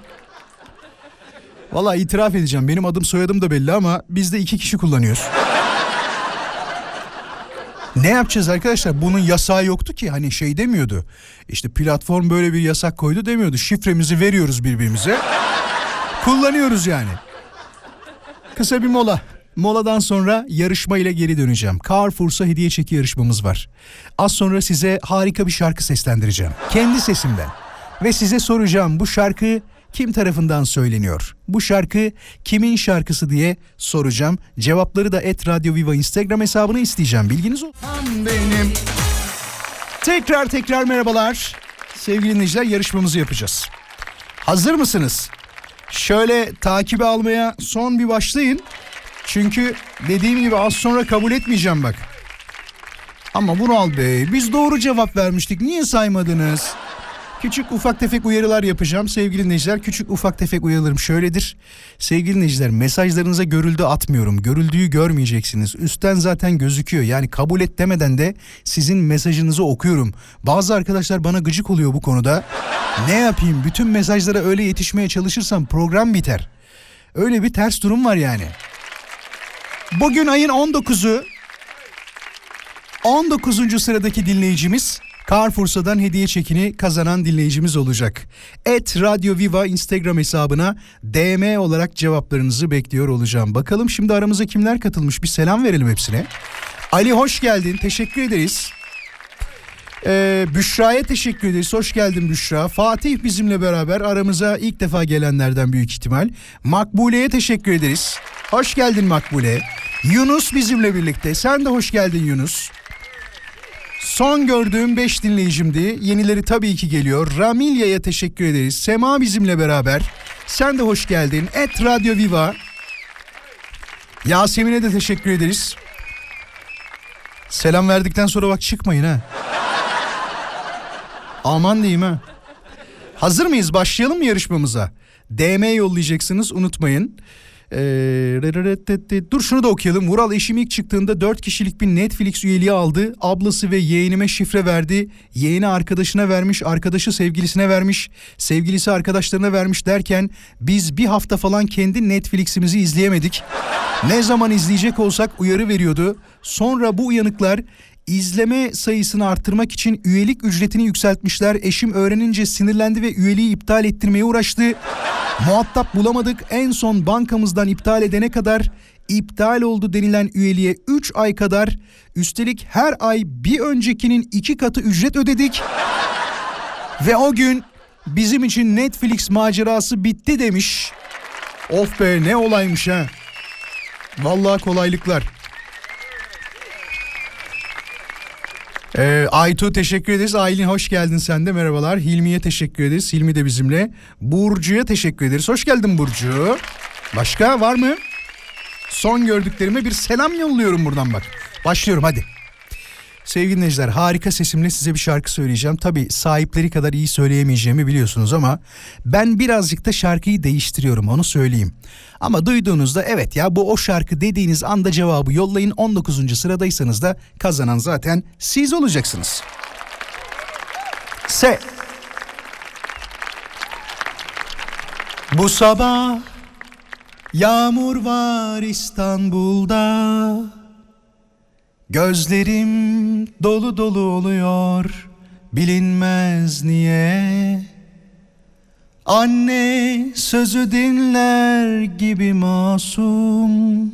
C: Valla itiraf edeceğim. Benim adım soyadım da belli ama biz de iki kişi kullanıyoruz. Ne yapacağız arkadaşlar? Bunun yasağı yoktu ki. Hani şey demiyordu. İşte platform böyle bir yasak koydu demiyordu. Şifremizi veriyoruz birbirimize. Kullanıyoruz yani. Kısa bir mola. Moladan sonra yarışma ile geri döneceğim. Carrefour'sa hediye çeki yarışmamız var. Az sonra size harika bir şarkı seslendireceğim. Kendi sesimden. Ve size soracağım bu şarkı kim tarafından söyleniyor? Bu şarkı kimin şarkısı diye soracağım. Cevapları da et Radyo Viva Instagram hesabına isteyeceğim. Bilginiz olsun. Benim. Tekrar tekrar merhabalar. Sevgili dinleyiciler yarışmamızı yapacağız. Hazır mısınız? Şöyle takibi almaya son bir başlayın. Çünkü dediğim gibi az sonra kabul etmeyeceğim bak. Ama Vural Bey biz doğru cevap vermiştik. Niye saymadınız? Küçük ufak tefek uyarılar yapacağım sevgili dinleyiciler. Küçük ufak tefek uyarılarım şöyledir. Sevgili dinleyiciler mesajlarınıza görüldü atmıyorum. Görüldüğü görmeyeceksiniz. Üstten zaten gözüküyor. Yani kabul et demeden de sizin mesajınızı okuyorum. Bazı arkadaşlar bana gıcık oluyor bu konuda. Ne yapayım? Bütün mesajlara öyle yetişmeye çalışırsam program biter. Öyle bir ters durum var yani. Bugün ayın 19'u 19. sıradaki dinleyicimiz Carrefour'dan hediye çekini kazanan dinleyicimiz olacak. Et Radio Viva Instagram hesabına DM olarak cevaplarınızı bekliyor olacağım. Bakalım şimdi aramıza kimler katılmış bir selam verelim hepsine. Ali hoş geldin teşekkür ederiz. Ee, Büşra'ya teşekkür ederiz. Hoş geldin Büşra. Fatih bizimle beraber aramıza ilk defa gelenlerden büyük ihtimal. Makbule'ye teşekkür ederiz. Hoş geldin Makbule. Yunus bizimle birlikte. Sen de hoş geldin Yunus. Son gördüğüm 5 dinleyicimdi. Yenileri tabii ki geliyor. Ramilya'ya teşekkür ederiz. Sema bizimle beraber. Sen de hoş geldin. Et Radio Viva. Yasemin'e de teşekkür ederiz. Selam verdikten sonra bak çıkmayın ha. Aman diyeyim ha. Hazır mıyız? Başlayalım mı yarışmamıza? DM yollayacaksınız unutmayın. Ee, dur şunu da okuyalım. Vural eşim ilk çıktığında 4 kişilik bir Netflix üyeliği aldı. Ablası ve yeğenime şifre verdi. Yeğeni arkadaşına vermiş, arkadaşı sevgilisine vermiş, sevgilisi arkadaşlarına vermiş derken biz bir hafta falan kendi Netflix'imizi izleyemedik. Ne zaman izleyecek olsak uyarı veriyordu. Sonra bu uyanıklar izleme sayısını arttırmak için üyelik ücretini yükseltmişler. Eşim öğrenince sinirlendi ve üyeliği iptal ettirmeye uğraştı. Muhatap bulamadık. En son bankamızdan iptal edene kadar iptal oldu denilen üyeliğe 3 ay kadar üstelik her ay bir öncekinin iki katı ücret ödedik. Ve o gün bizim için Netflix macerası bitti demiş. Of be ne olaymış ha. Vallahi kolaylıklar. Ee, Aytu teşekkür ederiz. Aylin hoş geldin sen de merhabalar. Hilmi'ye teşekkür ederiz. Hilmi de bizimle. Burcu'ya teşekkür ederiz. Hoş geldin Burcu. Başka var mı? Son gördüklerime bir selam yolluyorum buradan bak. Başlıyorum hadi. Sevgili dinleyiciler harika sesimle size bir şarkı söyleyeceğim. Tabi sahipleri kadar iyi söyleyemeyeceğimi biliyorsunuz ama ben birazcık da şarkıyı değiştiriyorum onu söyleyeyim. Ama duyduğunuzda evet ya bu o şarkı dediğiniz anda cevabı yollayın 19. sıradaysanız da kazanan zaten siz olacaksınız. Se. Bu sabah yağmur var İstanbul'da. Gözlerim dolu dolu oluyor bilinmez niye? Anne sözü dinler gibi masum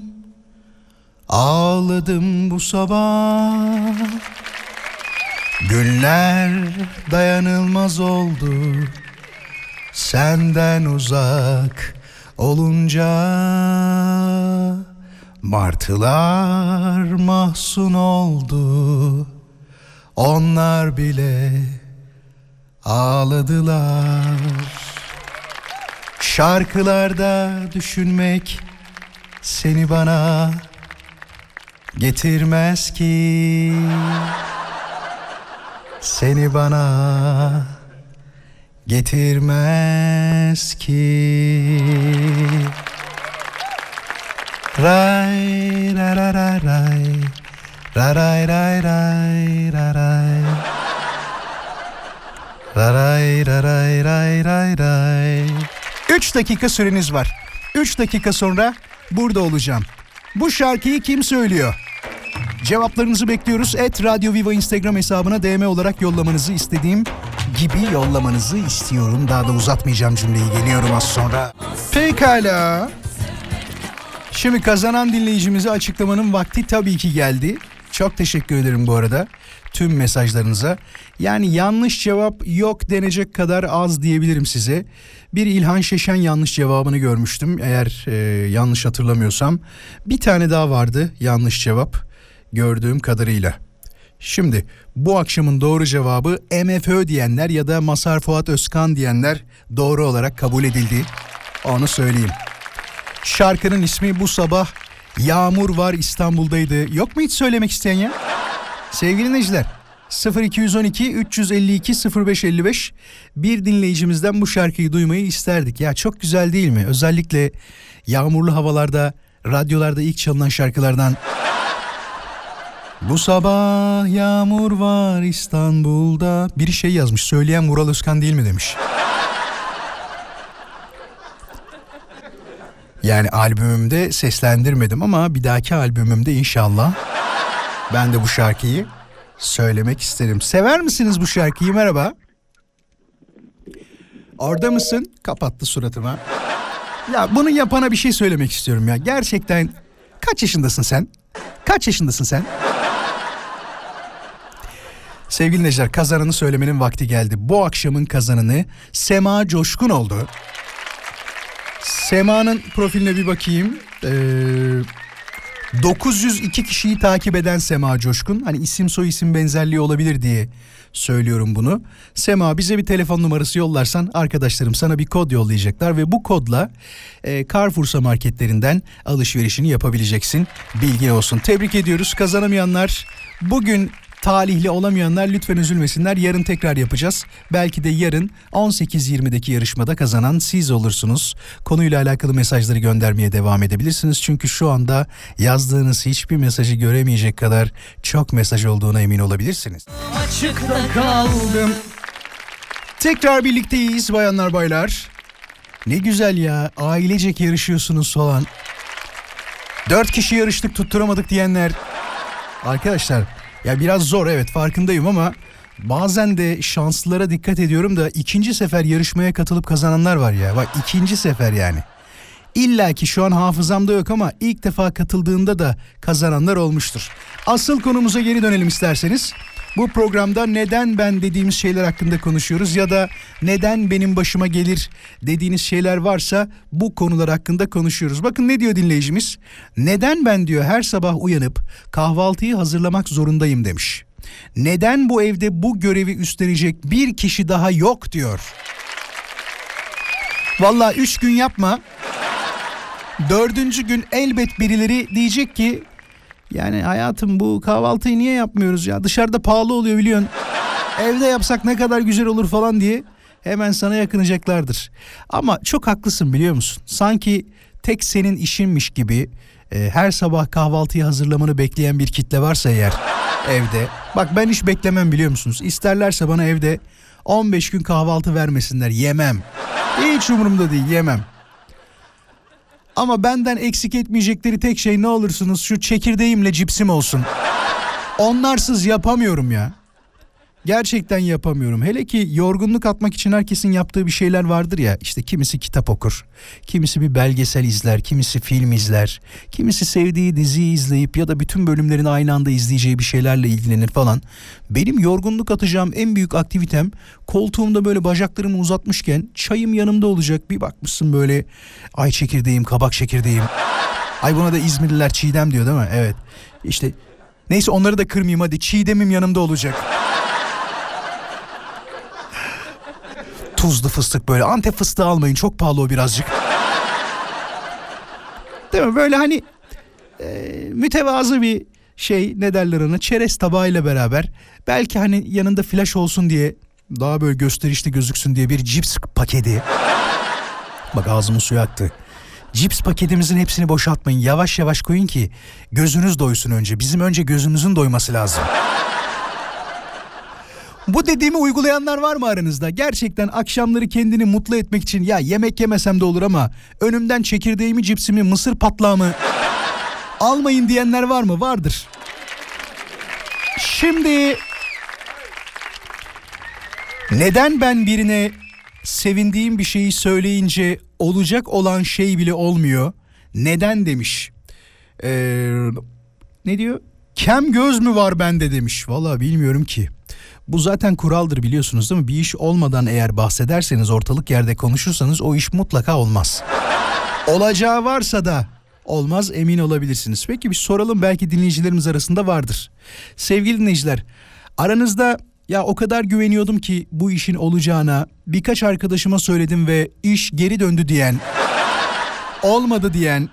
C: Ağladım bu sabah. Günler dayanılmaz oldu Senden uzak olunca Martılar mahzun oldu. Onlar bile ağladılar. Şarkılarda düşünmek seni bana getirmez ki. Seni bana getirmez ki Ray ra ra ra ray Ra ray ray ray ra ray Ra ray ra ray ray ray ray 3 dakika süreniz var. 3 dakika sonra burada olacağım. Bu şarkıyı kim söylüyor? Cevaplarınızı bekliyoruz. Et Radyo Viva Instagram hesabına DM olarak yollamanızı istediğim gibi yollamanızı istiyorum. Daha da uzatmayacağım cümleyi. Geliyorum az sonra. Pekala. Şimdi kazanan dinleyicimizi açıklamanın vakti tabii ki geldi. Çok teşekkür ederim bu arada tüm mesajlarınıza. Yani yanlış cevap yok denecek kadar az diyebilirim size. Bir İlhan Şeşen yanlış cevabını görmüştüm eğer e, yanlış hatırlamıyorsam. Bir tane daha vardı yanlış cevap gördüğüm kadarıyla. Şimdi bu akşamın doğru cevabı MFÖ diyenler ya da Masar Fuat Özkan diyenler doğru olarak kabul edildi. Onu söyleyeyim. Şarkının ismi bu sabah Yağmur var İstanbul'daydı. Yok mu hiç söylemek isteyen ya? Sevgili dinleyiciler 0212 352 0555 bir dinleyicimizden bu şarkıyı duymayı isterdik. Ya çok güzel değil mi? Özellikle yağmurlu havalarda radyolarda ilk çalınan şarkılardan bu sabah yağmur var İstanbul'da. Bir şey yazmış. Söyleyen Vural Özkan değil mi demiş. Yani albümümde seslendirmedim ama bir dahaki albümümde inşallah ben de bu şarkıyı söylemek isterim. Sever misiniz bu şarkıyı? Merhaba. Orada mısın? Kapattı suratıma. Ya bunu yapana bir şey söylemek istiyorum ya. Gerçekten kaç yaşındasın sen? Kaç yaşındasın sen? Sevgili dinleyiciler kazananı söylemenin vakti geldi. Bu akşamın kazananı Sema Coşkun oldu. Sema'nın profiline bir bakayım. Ee, 902 kişiyi takip eden Sema Coşkun. Hani isim soy isim benzerliği olabilir diye söylüyorum bunu. Sema bize bir telefon numarası yollarsan arkadaşlarım sana bir kod yollayacaklar ve bu kodla e, Carrefour'sa marketlerinden alışverişini yapabileceksin. Bilgi olsun. Tebrik ediyoruz. Kazanamayanlar bugün talihli olamayanlar lütfen üzülmesinler. Yarın tekrar yapacağız. Belki de yarın 18.20'deki yarışmada kazanan siz olursunuz. Konuyla alakalı mesajları göndermeye devam edebilirsiniz. Çünkü şu anda yazdığınız hiçbir mesajı göremeyecek kadar çok mesaj olduğuna emin olabilirsiniz. Açıkta kaldım. Tekrar birlikteyiz bayanlar baylar. Ne güzel ya ailecek yarışıyorsunuz falan. Dört kişi yarıştık tutturamadık diyenler. Arkadaşlar ya biraz zor evet farkındayım ama bazen de şanslılara dikkat ediyorum da ikinci sefer yarışmaya katılıp kazananlar var ya. Bak ikinci sefer yani. İlla ki şu an hafızamda yok ama ilk defa katıldığında da kazananlar olmuştur. Asıl konumuza geri dönelim isterseniz. Bu programda neden ben dediğimiz şeyler hakkında konuşuyoruz ya da neden benim başıma gelir dediğiniz şeyler varsa bu konular hakkında konuşuyoruz. Bakın ne diyor dinleyicimiz? Neden ben diyor her sabah uyanıp kahvaltıyı hazırlamak zorundayım demiş. Neden bu evde bu görevi üstlenecek bir kişi daha yok diyor. Valla üç gün yapma. Dördüncü gün elbet birileri diyecek ki Yani hayatım bu kahvaltıyı niye yapmıyoruz ya? Dışarıda pahalı oluyor biliyorsun. Evde yapsak ne kadar güzel olur falan diye hemen sana yakınacaklardır. Ama çok haklısın biliyor musun? Sanki tek senin işinmiş gibi e, her sabah kahvaltıyı hazırlamanı bekleyen bir kitle varsa eğer evde. Bak ben hiç beklemem biliyor musunuz? İsterlerse bana evde 15 gün kahvaltı vermesinler yemem. Hiç umurumda değil yemem. Ama benden eksik etmeyecekleri tek şey ne olursunuz şu çekirdeğimle cipsim olsun. Onlarsız yapamıyorum ya. Gerçekten yapamıyorum. Hele ki yorgunluk atmak için herkesin yaptığı bir şeyler vardır ya. İşte kimisi kitap okur, kimisi bir belgesel izler, kimisi film izler, kimisi sevdiği diziyi izleyip ya da bütün bölümlerini aynı anda izleyeceği bir şeylerle ilgilenir falan. Benim yorgunluk atacağım en büyük aktivitem koltuğumda böyle bacaklarımı uzatmışken çayım yanımda olacak. Bir bakmışsın böyle ay çekirdeğim, kabak çekirdeğim. Ay buna da İzmirliler çiğdem diyor değil mi? Evet. İşte neyse onları da kırmayayım hadi çiğdemim yanımda olacak. Tuzlu fıstık böyle. Antep fıstığı almayın çok pahalı o birazcık. Değil mi? Böyle hani e, mütevazı bir şey ne derler ona çerez tabağıyla beraber belki hani yanında flash olsun diye daha böyle gösterişli gözüksün diye bir cips paketi. Bak ağzımın suyu aktı. Cips paketimizin hepsini boşaltmayın. Yavaş yavaş koyun ki gözünüz doysun önce. Bizim önce gözümüzün doyması lazım. Bu dediğimi uygulayanlar var mı aranızda? Gerçekten akşamları kendini mutlu etmek için ya yemek yemesem de olur ama önümden çekirdeğimi, cipsimi, mısır patlağımı almayın diyenler var mı? Vardır. Şimdi neden ben birine sevindiğim bir şeyi söyleyince olacak olan şey bile olmuyor? Neden demiş. Ee, ne diyor? Kem göz mü var bende demiş. Valla bilmiyorum ki. Bu zaten kuraldır biliyorsunuz değil mi? Bir iş olmadan eğer bahsederseniz ortalık yerde konuşursanız o iş mutlaka olmaz. Olacağı varsa da olmaz emin olabilirsiniz. Peki bir soralım belki dinleyicilerimiz arasında vardır. Sevgili dinleyiciler aranızda ya o kadar güveniyordum ki bu işin olacağına birkaç arkadaşıma söyledim ve iş geri döndü diyen olmadı diyen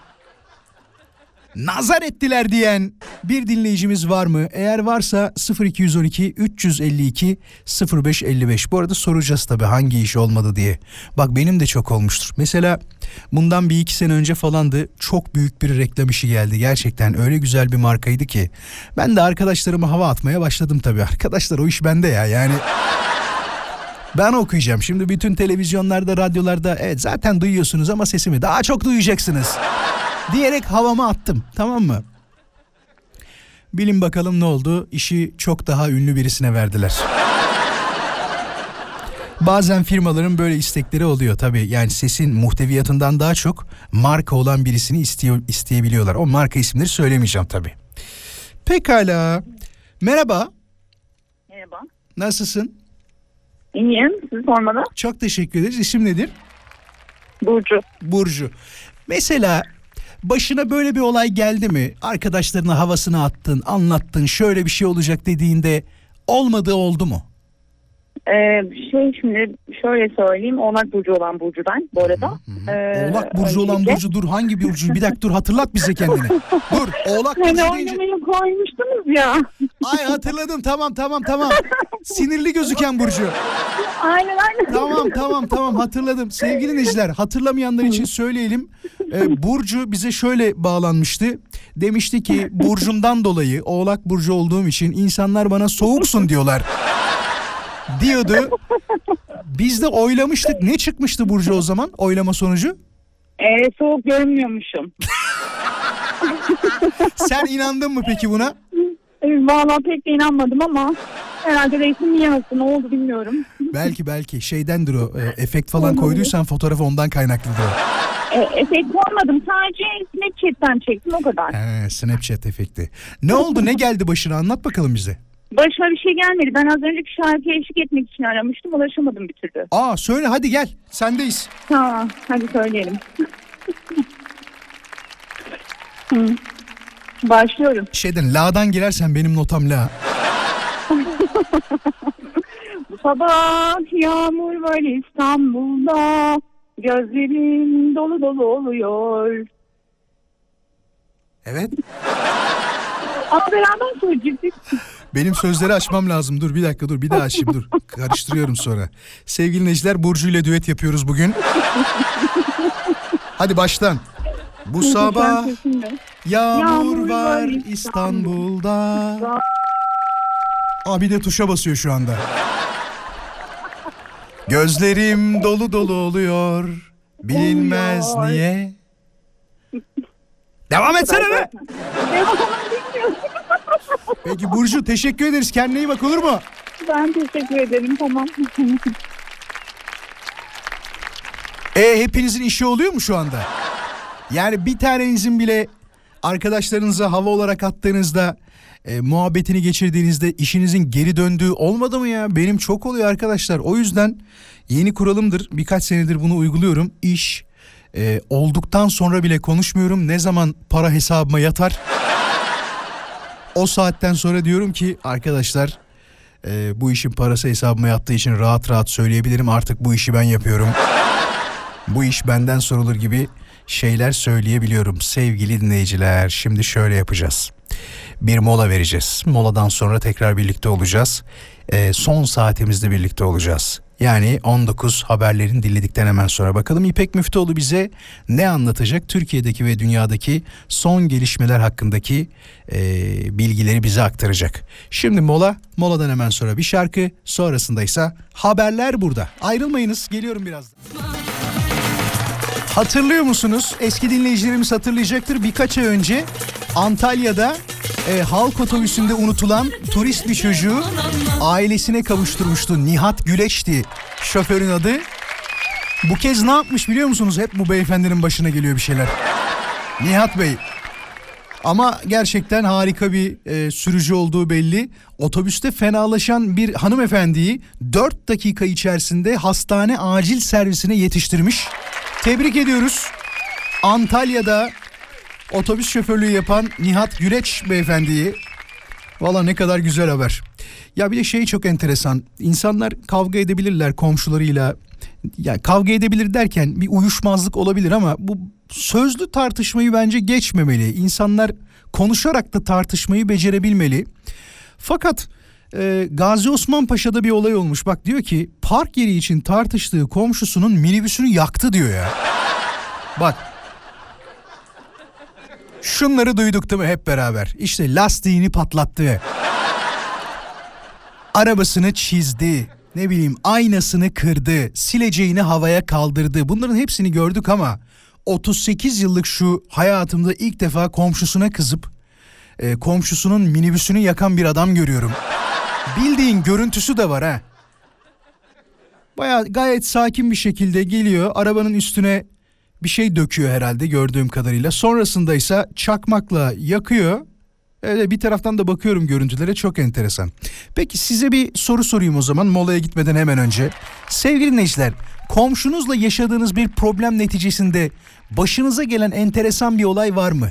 C: nazar ettiler diyen bir dinleyicimiz var mı? Eğer varsa 0212 352 0555. Bu arada soracağız tabii hangi iş olmadı diye. Bak benim de çok olmuştur. Mesela bundan bir iki sene önce falandı çok büyük bir reklam işi geldi. Gerçekten öyle güzel bir markaydı ki. Ben de arkadaşlarıma hava atmaya başladım tabii. Arkadaşlar o iş bende ya yani. Ben okuyacağım. Şimdi bütün televizyonlarda, radyolarda evet zaten duyuyorsunuz ama sesimi daha çok duyacaksınız diyerek havama attım tamam mı? Bilin bakalım ne oldu? İşi çok daha ünlü birisine verdiler. Bazen firmaların böyle istekleri oluyor tabii. Yani sesin muhteviyatından daha çok marka olan birisini istiyor, isteyebiliyorlar. O marka isimleri söylemeyeceğim tabii. Pekala. Merhaba.
F: Merhaba.
C: Nasılsın?
F: İyiyim. Sizi sormalı.
C: Çok teşekkür ederiz. İsim nedir?
F: Burcu.
C: Burcu. Mesela başına böyle bir olay geldi mi? Arkadaşlarına havasını attın, anlattın, şöyle bir şey olacak dediğinde olmadığı oldu mu?
F: Ee, şey şimdi şöyle söyleyeyim. Oğlak Burcu olan Burcu ben bu arada. Ee,
C: Oğlak burcu olan
F: öncelikle-
C: burcu dur hangi burcu? Bir dakika dur hatırlat bize kendini. Dur oğlak burcu
F: Hani
C: deyince.
F: oynamayı koymuştunuz ya.
C: Ay hatırladım tamam tamam tamam. Sinirli gözüken burcu.
F: aynen aynen.
C: Tamam tamam tamam hatırladım. Sevgili dinleyiciler hatırlamayanlar için söyleyelim. Ee, Burcu bize şöyle bağlanmıştı. Demişti ki burcumdan dolayı oğlak burcu olduğum için insanlar bana soğuksun diyorlar. Diyordu. Biz de oylamıştık. Ne çıkmıştı Burcu o zaman oylama sonucu?
F: Ee, soğuk görünmüyormuşum.
C: Sen inandın mı peki buna?
F: Valla pek de inanmadım ama herhalde reisim yiyemezsin. Ne oldu bilmiyorum.
C: Belki belki şeydendir o. e, efekt falan koyduysan fotoğrafı ondan kaynaklıdır o.
F: Ee, efekt koymadım. Sadece Snapchat'ten çektim o kadar.
C: He, Snapchat efekti. Ne oldu ne geldi başına anlat bakalım bize.
F: Başıma bir şey gelmedi. Ben az önceki şarkıya eşlik etmek için aramıştım. Ulaşamadım bir türlü.
C: Aa söyle hadi gel sendeyiz.
F: Tamam. Hadi söyleyelim. Hı. Başlıyorum.
C: Şeyden la'dan girersen benim notam la.
F: Sabah yağmur var İstanbul'da. Gözlerim dolu dolu oluyor.
C: Evet.
F: Ama beraber söyleyecektik.
C: Benim sözleri açmam lazım. Dur bir dakika dur bir daha açayım dur. Karıştırıyorum sonra. Sevgili dinleyiciler Burcu ile düet yapıyoruz bugün. Hadi baştan. Bu sabah yağmur var İstanbul'da. Aa bir de tuşa basıyor şu anda. Gözlerim dolu dolu oluyor. Bilinmez niye. Devam etsene be. Peki Burcu teşekkür ederiz. Kendine iyi bak olur mu?
F: Ben teşekkür ederim tamam.
C: E hepinizin işi oluyor mu şu anda? Yani bir tanenizin bile arkadaşlarınıza hava olarak attığınızda e, muhabbetini geçirdiğinizde işinizin geri döndüğü olmadı mı ya? Benim çok oluyor arkadaşlar. O yüzden yeni kuralımdır. Birkaç senedir bunu uyguluyorum. İş e, olduktan sonra bile konuşmuyorum. Ne zaman para hesabıma yatar? O saatten sonra diyorum ki arkadaşlar e, bu işin parası hesabıma yattığı için rahat rahat söyleyebilirim. Artık bu işi ben yapıyorum. Bu iş benden sorulur gibi şeyler söyleyebiliyorum. Sevgili dinleyiciler şimdi şöyle yapacağız. Bir mola vereceğiz. Moladan sonra tekrar birlikte olacağız. Ee, son saatimizde birlikte olacağız. Yani 19 haberlerin dinledikten hemen sonra bakalım İpek Müftüoğlu bize ne anlatacak? Türkiye'deki ve dünyadaki son gelişmeler hakkındaki e, bilgileri bize aktaracak. Şimdi mola, moladan hemen sonra bir şarkı, sonrasında ise haberler burada. Ayrılmayınız, geliyorum birazdan. Hatırlıyor musunuz? Eski dinleyicilerimiz hatırlayacaktır. Birkaç ay önce Antalya'da e, halk otobüsünde unutulan turist bir çocuğu ailesine kavuşturmuştu. Nihat Güleç'ti şoförün adı. Bu kez ne yapmış biliyor musunuz? Hep bu beyefendinin başına geliyor bir şeyler. Nihat Bey. Ama gerçekten harika bir e, sürücü olduğu belli. Otobüste fenalaşan bir hanımefendiyi 4 dakika içerisinde hastane acil servisine yetiştirmiş. Tebrik ediyoruz. Antalya'da otobüs şoförlüğü yapan Nihat Güreç beyefendiyi. Valla ne kadar güzel haber. Ya bir de şey çok enteresan. İnsanlar kavga edebilirler komşularıyla. Ya kavga edebilir derken bir uyuşmazlık olabilir ama bu sözlü tartışmayı bence geçmemeli. İnsanlar konuşarak da tartışmayı becerebilmeli. Fakat e, Gazi Osman Paşa'da bir olay olmuş. Bak diyor ki park yeri için tartıştığı komşusunun minibüsünü yaktı diyor ya. Bak. Şunları duyduk değil mi hep beraber? İşte lastiğini patlattı. Arabasını çizdi. Ne bileyim aynasını kırdı. Sileceğini havaya kaldırdı. Bunların hepsini gördük ama 38 yıllık şu hayatımda ilk defa komşusuna kızıp e, komşusunun minibüsünü yakan bir adam görüyorum. Bildiğin görüntüsü de var ha. Baya gayet sakin bir şekilde geliyor. Arabanın üstüne bir şey döküyor herhalde gördüğüm kadarıyla. Sonrasında ise çakmakla yakıyor. Öyle bir taraftan da bakıyorum görüntülere çok enteresan. Peki size bir soru sorayım o zaman molaya gitmeden hemen önce. Sevgili dinleyiciler komşunuzla yaşadığınız bir problem neticesinde başınıza gelen enteresan bir olay var mı?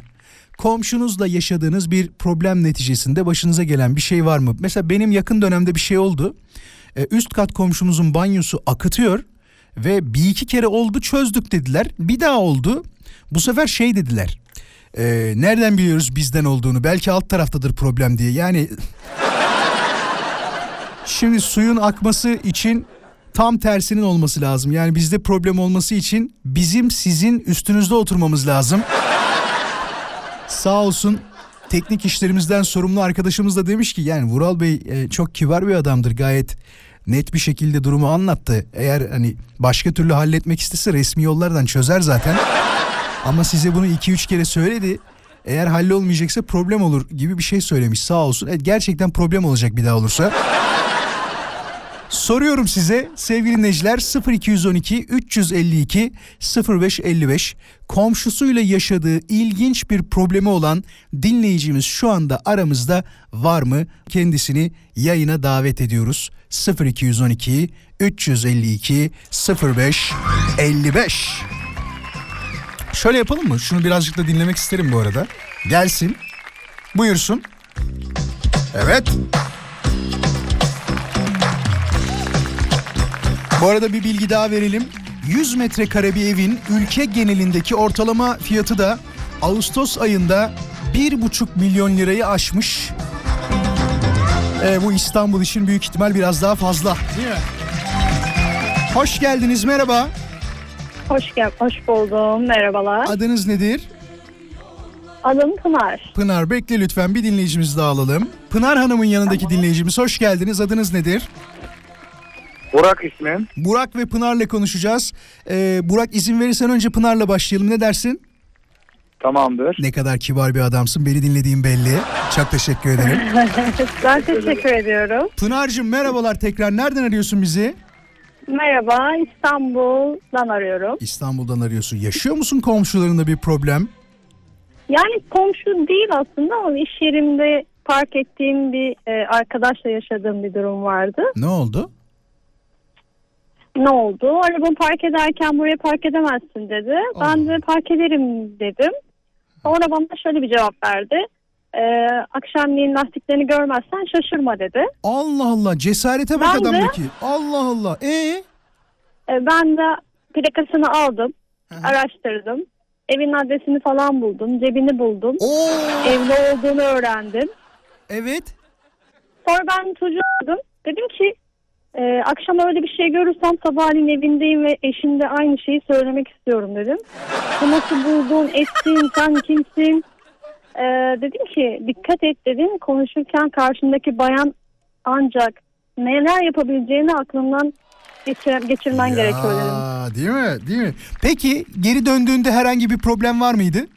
C: Komşunuzla yaşadığınız bir problem neticesinde başınıza gelen bir şey var mı? Mesela benim yakın dönemde bir şey oldu. Ee, üst kat komşumuzun banyosu akıtıyor ve bir iki kere oldu çözdük dediler. Bir daha oldu. Bu sefer şey dediler. Ee, nereden biliyoruz bizden olduğunu? Belki alt taraftadır problem diye. Yani şimdi suyun akması için tam tersinin olması lazım. Yani bizde problem olması için bizim sizin üstünüzde oturmamız lazım. Sağ olsun teknik işlerimizden sorumlu arkadaşımız da demiş ki yani Vural Bey e, çok kibar bir adamdır gayet net bir şekilde durumu anlattı. Eğer hani başka türlü halletmek istese resmi yollardan çözer zaten. Ama size bunu 2-3 kere söyledi. Eğer hallolmayacaksa problem olur gibi bir şey söylemiş sağ olsun. Evet, gerçekten problem olacak bir daha olursa. Soruyorum size sevgili dinleyiciler 0212 352 0555 komşusuyla yaşadığı ilginç bir problemi olan dinleyicimiz şu anda aramızda var mı? Kendisini yayına davet ediyoruz. 0212 352 0555 Şöyle yapalım mı? Şunu birazcık da dinlemek isterim bu arada. Gelsin. Buyursun. Evet. Bu arada bir bilgi daha verelim. 100 metrekare bir evin ülke genelindeki ortalama fiyatı da Ağustos ayında bir buçuk milyon lirayı aşmış. Ee, bu İstanbul için büyük ihtimal biraz daha fazla. Değil mi? Hoş geldiniz merhaba.
F: Hoş gel, hoş buldum. Merhabalar.
C: Adınız nedir?
F: Adım Pınar.
C: Pınar bekle lütfen bir dinleyicimizi daha alalım. Pınar Hanım'ın yanındaki dinleyicimiz hoş geldiniz. Adınız nedir?
D: Burak ismim.
C: Burak ve Pınar'la konuşacağız. Ee, Burak izin verirsen önce Pınar'la başlayalım. Ne dersin?
D: Tamamdır.
C: Ne kadar kibar bir adamsın. Beni dinlediğin belli. Çok teşekkür ederim.
F: Ben teşekkür ediyorum.
C: Pınar'cığım merhabalar tekrar. Nereden arıyorsun bizi?
F: Merhaba, İstanbul'dan arıyorum.
C: İstanbul'dan arıyorsun. Yaşıyor musun komşularında bir problem?
F: Yani komşu değil aslında ama iş yerimde park ettiğim bir e, arkadaşla yaşadığım bir durum vardı.
C: Ne oldu?
F: Ne oldu? Arabamı park ederken buraya park edemezsin dedi. Ben de park ederim dedim. Sonra bana şöyle bir cevap verdi. E, akşamleyin lastiklerini görmezsen şaşırma dedi.
C: Allah Allah cesarete bak
F: Ben de-
C: adamdaki. Allah Allah. E
F: E, ben de plakasını aldım, araştırdım. Evin adresini falan buldum, cebini buldum.
C: Oo
F: Evli olduğunu öğrendim.
C: evet.
F: Sonra ben çocuğu aradım. Dedim ki e, akşam öyle bir şey görürsem sabahleyin evindeyim ve eşimde aynı şeyi söylemek istiyorum dedim. Bu nasıl buldun, ettin, sen kimsin? E, dedim ki dikkat et dedim. Konuşurken karşındaki bayan ancak neler yapabileceğini aklından geçir, geçirmen gerekiyor dedim.
C: Ya, değil mi? Değil mi? Peki geri döndüğünde herhangi bir problem var mıydı?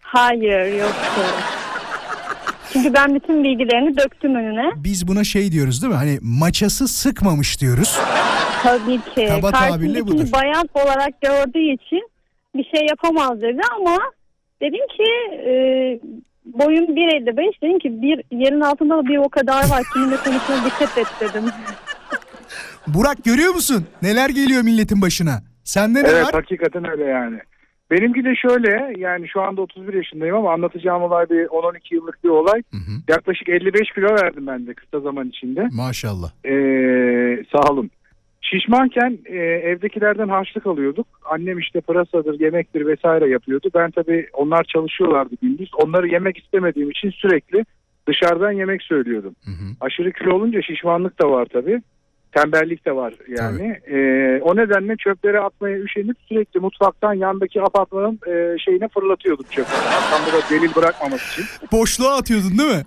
F: Hayır yoktu. Çünkü ben bütün bilgilerini döktüm önüne.
C: Biz buna şey diyoruz değil mi? Hani maçası sıkmamış diyoruz.
F: Tabii ki.
C: Kaba tabirle budur.
F: bayan olarak gördüğü için bir şey yapamaz dedi ama dedim ki e, boyum 1.55 dedim ki bir yerin altında da bir o kadar var kiminle konuşmaya dikkat et dedim.
C: Burak görüyor musun? Neler geliyor milletin başına? Sende ne
G: Evet
C: var?
G: hakikaten öyle yani. Benimki de şöyle yani şu anda 31 yaşındayım ama anlatacağım olay bir 10-12 yıllık bir olay.
C: Hı hı.
G: Yaklaşık 55 kilo verdim ben de kısa zaman içinde.
C: Maşallah.
G: Ee, sağ olun. Şişmanken e, evdekilerden harçlık alıyorduk. Annem işte pırasadır, yemektir vesaire yapıyordu. Ben tabii onlar çalışıyorlardı gündüz. Onları yemek istemediğim için sürekli dışarıdan yemek söylüyordum.
C: Hı hı.
G: Aşırı kilo olunca şişmanlık da var tabii. Tembellik de var yani. Ee, o nedenle çöpleri atmaya üşenip sürekli mutfaktan yandaki apartmanın e, şeyine fırlatıyordum çöpleri. Arkamda da delil bırakmamak için.
C: Boşluğa atıyordun değil mi?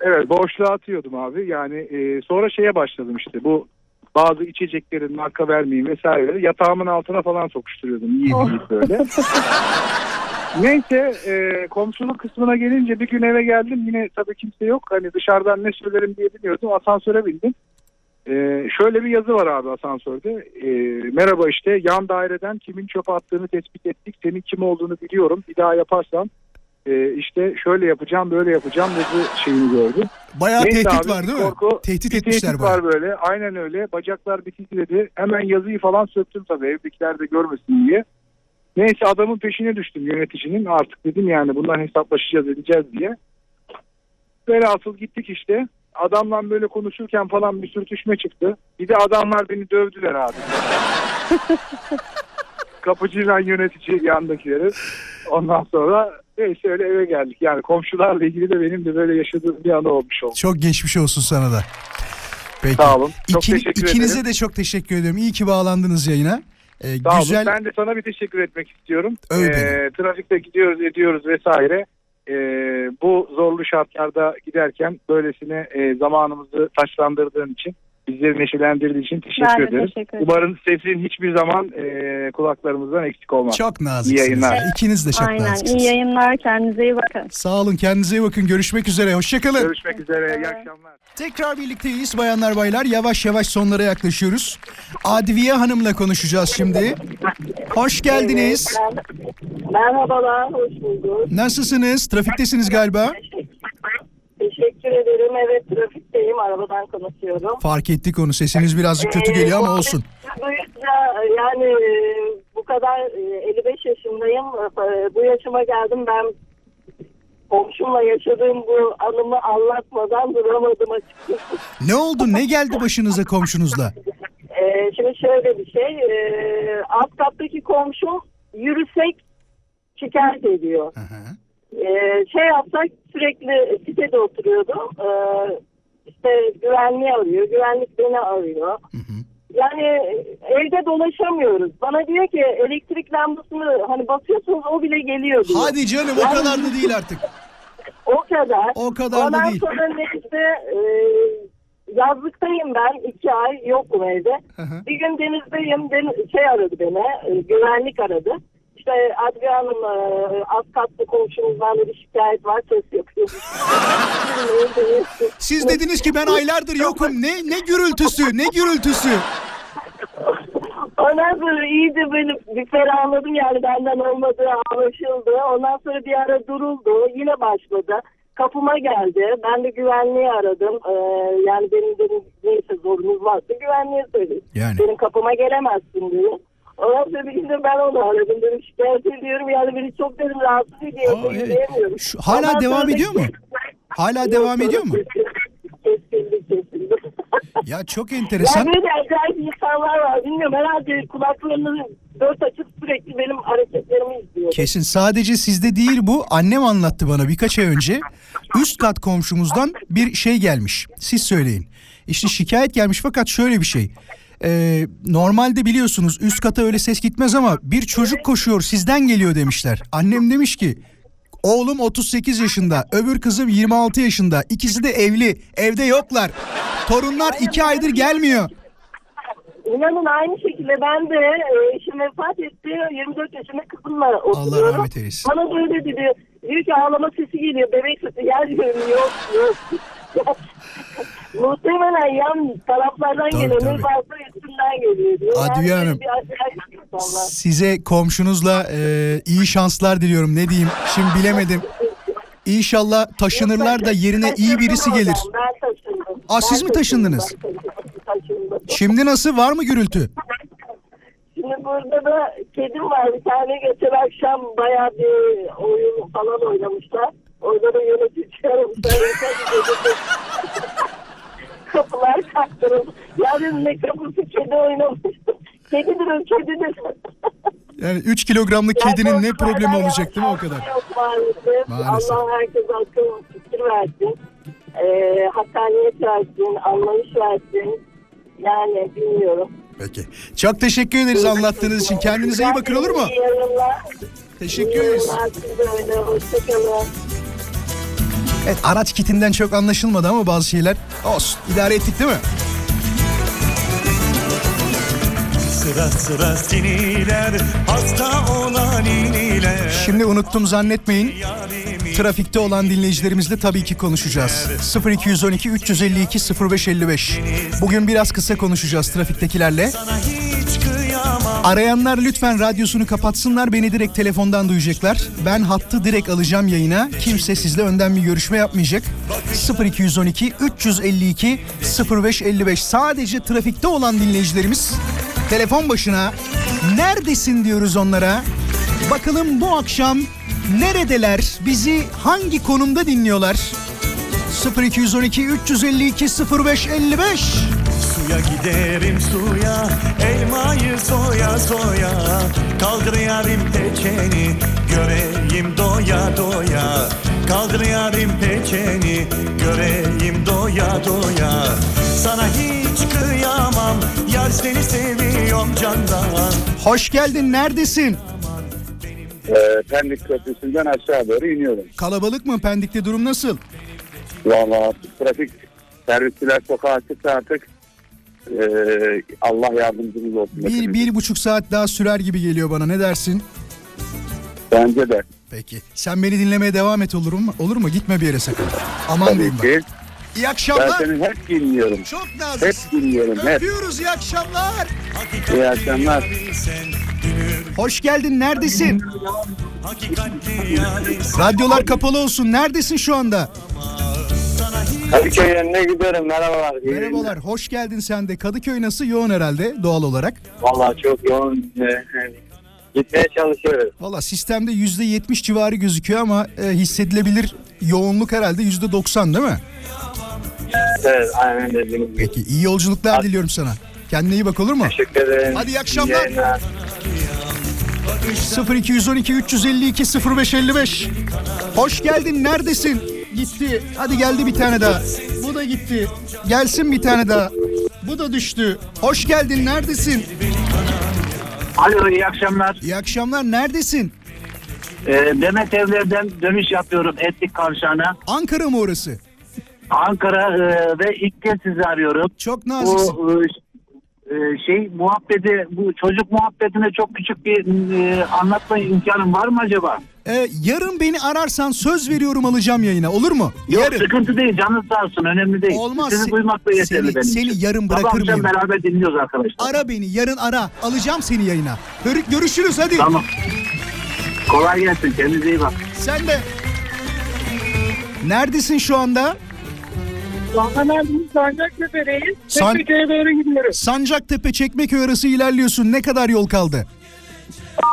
G: Evet boşluğa atıyordum abi. Yani e, sonra şeye başladım işte bu bazı içeceklerin marka vermeyeyim vesaire yatağımın altına falan sokuşturuyordum. Yiyip yiyip böyle. Neyse e, komşuluk kısmına gelince bir gün eve geldim yine tabii kimse yok. Hani dışarıdan ne söylerim diye bilmiyordum. Asansöre bindim. E, şöyle bir yazı var abi asansörde. E, merhaba işte yan daireden kimin çöpe attığını tespit ettik. Senin kim olduğunu biliyorum. Bir daha yaparsan e, işte şöyle yapacağım böyle yapacağım dedi şeyini gördüm.
C: Bayağı
G: Neyse
C: tehdit
G: abi,
C: var değil mi?
G: korku-
C: tehdit etmişler
G: tehdit
C: bayağı.
G: var böyle. Aynen öyle. Bacaklar bir titredi. Hemen yazıyı falan söktüm tabii evdekiler de görmesin diye. Neyse adamın peşine düştüm yöneticinin. Artık dedim yani bundan hesaplaşacağız edeceğiz diye. Velhasıl gittik işte. Adamla böyle konuşurken falan bir sürtüşme çıktı. Bir de adamlar beni dövdüler abi. Kapıcıyla yönetici yandakileri. Ondan sonra neyse öyle eve geldik. Yani komşularla ilgili de benim de böyle yaşadığım bir anı olmuş oldu.
C: Çok geçmiş olsun sana da. Peki.
G: Sağ olun. Çok
C: İki-
G: teşekkür
C: ikinize
G: ederim.
C: de çok teşekkür ediyorum. İyi ki bağlandınız yayına. Ee,
G: Sağ
C: güzel.
G: olun. Ben de sana bir teşekkür etmek istiyorum.
C: Öv
G: Ee, trafikte gidiyoruz ediyoruz vesaire. Ee, bu zorlu şartlarda giderken böylesine e, zamanımızı taşlandırdığın için bizleri neşelendirdiği için teşekkür
F: Ben de
G: ederim.
F: teşekkür ederim.
G: Umarım sesin hiçbir zaman e, kulaklarımızdan eksik olmaz.
C: Çok
G: İyi
C: naziksiniz.
G: yayınlar.
C: ya. İkiniz de çok
F: Aynen
C: naziksiniz.
F: iyi yayınlar kendinize iyi bakın.
C: Sağ olun kendinize iyi bakın. Görüşmek üzere. Hoşçakalın.
G: Görüşmek üzere. İyi akşamlar.
C: Tekrar birlikteyiz bayanlar baylar. Yavaş yavaş sonlara yaklaşıyoruz. Adviye Hanım'la konuşacağız şimdi. Hoş geldiniz.
H: Merhabalar, hoş bulduk.
C: Nasılsınız? Trafiktesiniz galiba.
H: Teşekkür ederim. Evet, trafikteyim. Arabadan konuşuyorum.
C: Fark ettik onu. Sesiniz birazcık kötü
H: Ee,
C: geliyor ama olsun.
H: Duyunca yani e, bu kadar e, 55 yaşındayım. E, Bu yaşıma geldim ben komşumla yaşadığım bu anımı anlatmadan duramadım açıkçası.
C: Ne oldu? Ne geldi başınıza komşunuzla?
H: E, Şimdi şöyle bir şey. e, Alt kattaki komşum yürüsek şikayet ediyor.
C: Hı hı.
H: Ee, şey yapsak sürekli sitede oturuyordum. Ee, işte güvenliği arıyor, güvenlik beni arıyor. Yani evde dolaşamıyoruz. Bana diyor ki elektrik lambasını hani basıyorsunuz o bile geliyor diyor.
C: Hadi canım o kadar da değil artık.
H: O kadar.
C: O kadar da
H: Ondan
C: değil.
H: sonra neyse e, yazlıktayım ben iki ay yokum evde.
C: hı.
H: bir gün denizdeyim den- şey aradı beni e, güvenlik aradı. İşte Adriye Hanım e, az katlı komşumuzdan da bir şikayet var ses yapıyor.
C: Siz dediniz ki ben aylardır yokum. Ne ne gürültüsü ne gürültüsü.
H: Ondan sonra iyice böyle bir ferahladım yani benden olmadığı anlaşıldı. Ondan sonra bir ara duruldu. Yine başladı. Kapıma geldi. Ben de güvenliği aradım. Ee, yani benim dedim neyse zorunuz varsa güvenliğe söyleyin.
C: Yani.
H: Benim kapıma gelemezsin dedi. Ondan bir gün ben onu aradım. Dedim şikayet ediyorum. Yani beni çok dedim rahatsız ediyor.
C: Aa, evet. Şu- hala
H: Ondan
C: devam ediyor mu? Hala devam ediyor mu?
H: Kesildi kesildi.
C: Ya çok enteresan.
H: Ya böyle acayip insanlar var. Bilmiyorum herhalde kulaklarını dört açıp sürekli benim hareketlerimi izliyor.
C: Kesin sadece sizde değil bu. Annem anlattı bana birkaç ay önce. Üst kat komşumuzdan bir şey gelmiş. Siz söyleyin. İşte şikayet gelmiş fakat şöyle bir şey. Ee, normalde biliyorsunuz üst kata öyle ses gitmez ama bir çocuk koşuyor sizden geliyor demişler. Annem demiş ki oğlum 38 yaşında öbür kızım 26 yaşında ikisi de evli evde yoklar. Torunlar iki aydır gelmiyor.
H: İnanın aynı şekilde ben de e, eşim vefat etti. 24 yaşında kızımla oturuyorum.
C: rahmet eylesin.
H: Bana da öyle dedi. Diyor ki ağlama sesi geliyor. Bebek sesi. Yer diyorum yok yok. Muhtemelen yan taraflardan
C: Tabii,
H: geliyor.
C: tabii.
H: Varsa üstünden geliyor diyor. Yani
C: Hanım. Size komşunuzla e, iyi şanslar diliyorum. Ne diyeyim? Şimdi bilemedim. İnşallah taşınırlar da yerine iyi birisi gelir. Aa, siz mi taşındınız? Şimdi nasıl? Var mı gürültü?
H: Şimdi burada da kedim var bir tane geçen akşam bayağı bir oyun falan oynamışlar. Da yönetici aramışlar. Kapılar kaktırıldı. Ya dedim ne kapısı kedi oynamıştım. Kedidir o kedidir.
C: Yani 3 kilogramlık kedinin ne problemi olacak değil mi o kadar?
H: Yok maalesef.
C: Maalesef.
H: Allah herkese akıl fikir versin. Ee, hakkaniyet versin, anlayış versin. Yani bilmiyorum.
C: Peki. Çok teşekkür ederiz anlattığınız için. Kendinize iyi bakın olur mu? Teşekkür ederiz.
H: Hoşçakalın.
C: Evet araç kitinden çok anlaşılmadı ama bazı şeyler olsun. İdare ettik değil mi?
I: Sıra sıra siniler hasta olan iniler
C: Şimdi unuttum zannetmeyin. Trafikte olan dinleyicilerimizle tabii ki konuşacağız. 0212 352 0555. Bugün biraz kısa konuşacağız trafiktekilerle. Arayanlar lütfen radyosunu kapatsınlar. Beni direkt telefondan duyacaklar. Ben hattı direkt alacağım yayına. Kimse sizle önden bir görüşme yapmayacak. 0212 352 0555. Sadece trafikte olan dinleyicilerimiz telefon başına neredesin diyoruz onlara. Bakalım bu akşam neredeler? Bizi hangi konumda dinliyorlar? 0212 352 0555.
I: Suya giderim suya Elmayı soya soya Kaldır yarim peçeni Göreyim doya doya Kaldır yarim peçeni Göreyim doya doya Sana hiç kıyamam Yar seni seviyorum candan
C: Hoş geldin. Neredesin?
D: Ee, Pendik Köprüsü'nden aşağı doğru iniyorum.
C: Kalabalık mı? Pendik'te durum nasıl?
D: Valla trafik servisçiler sokağa çıktı artık. Ee, Allah yardımcımız olsun.
C: Bir, bir buçuk saat daha sürer gibi geliyor bana. Ne dersin?
D: Bence de.
C: Peki. Sen beni dinlemeye devam et olur mu? Olur mu? Gitme bir yere sakın. Aman
D: Tabii
C: diyeyim bak.
D: ki.
C: İyi
D: Ben
C: akşamlar.
D: seni hep dinliyorum.
C: Çok
D: Hep
C: naziksin.
D: dinliyorum hep.
C: Öpüyoruz. İyi akşamlar.
D: İyi akşamlar.
C: Hoş geldin. Neredesin? Radyolar kapalı olsun. Neredesin şu anda?
D: Kadıköy yerine gidiyorum. Merhabalar. İyi
C: Merhabalar. Hoş geldin sen de. Kadıköy nasıl? Yoğun herhalde doğal olarak.
D: Valla çok yoğun. e, Gitmeye çalışıyoruz.
C: Valla sistemde yüzde yetmiş civarı gözüküyor ama e, hissedilebilir yoğunluk herhalde yüzde doksan değil mi?
D: Evet aynen dediğiniz gibi.
C: Peki iyi yolculuklar diliyorum sana. Kendine iyi bak olur mu?
D: Teşekkür ederim.
C: Hadi iyi akşamlar.
D: yayınlar.
C: 0212 352 0555 Hoş geldin neredesin? Gitti. Hadi geldi bir tane daha. Bu da gitti. Gelsin bir tane daha. Bu da düştü. Hoş geldin neredesin?
J: Alo iyi akşamlar.
C: İyi akşamlar neredesin?
J: Ee, Demet Evler'den dönüş yapıyorum Etlik Kavşağı'na.
C: Ankara mı orası?
J: Ankara e, ve ilk kez sizi arıyorum.
C: Çok naziksin.
J: Bu e, e, şey muhabbeti bu çocuk muhabbetine çok küçük bir e, anlatma imkanım var mı acaba?
C: Ee, yarın beni ararsan söz veriyorum alacağım yayına olur mu?
J: Yok
C: yarın.
J: sıkıntı değil canınız sağ olsun önemli değil.
C: Olmaz.
J: Sizi duymak da yeterli
C: Seni-
J: benim
C: seni
J: için.
C: yarın bırakır
J: akşam
C: mıyım?
J: beraber dinliyoruz arkadaşlar.
C: Ara beni yarın ara. Alacağım seni yayına. Gör- görüşürüz hadi.
J: Tamam. Kolay gelsin kendinize iyi bak.
C: Sen de. Neredesin şu anda?
D: Sahnelerdeyim Sancaktepe'deyiz.
C: San-
D: Çekmeköy'e doğru gidiyoruz.
C: Sancaktepe Çekmeköy arası ilerliyorsun. Ne kadar yol kaldı?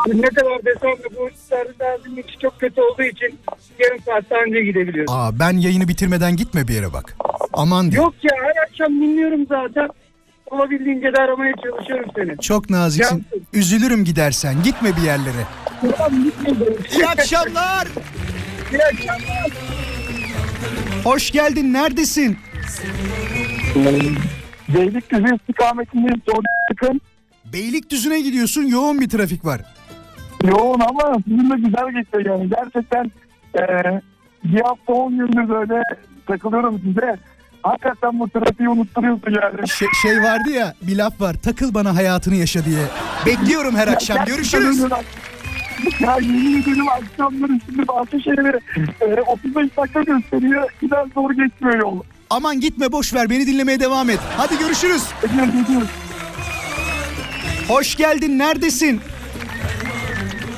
D: Ne kadar desem de bu servislerin içi çok kötü olduğu için yarım saatten önce gidebiliyoruz.
C: Aa ben yayını bitirmeden gitme bir yere bak. Aman diyor.
D: Yok ya her akşam dinliyorum zaten. Olabildiğince de aramaya çalışıyorum seni.
C: Çok naziksin. Üzülürüm gidersen. Gitme bir yerlere.
D: Tamam gitmedim.
C: İyi akşamlar.
D: İyi akşamlar.
C: Hoş geldin. Neredesin?
D: Beylikdüzü istikametindeyim. Çıkın.
C: Beylikdüzü'ne gidiyorsun. Yoğun bir trafik var.
D: Yoğun ama sizinle güzel geçiyor yani. Gerçekten eee bir hafta 10 gündür böyle takılıyorum size. Hakikaten bu trafiği unutturuyorsun yani.
C: Şey, şey vardı ya bir laf var. Takıl bana hayatını yaşa diye. Bekliyorum her akşam. Görüşürüz.
D: Ya yemin ederim akşamları şimdi bazı şeyleri e, 35 dakika gösteriyor. Giden zor geçmiyor yol.
C: Aman gitme boş ver. Beni dinlemeye devam et. Hadi görüşürüz. Hoş geldin. Neredesin?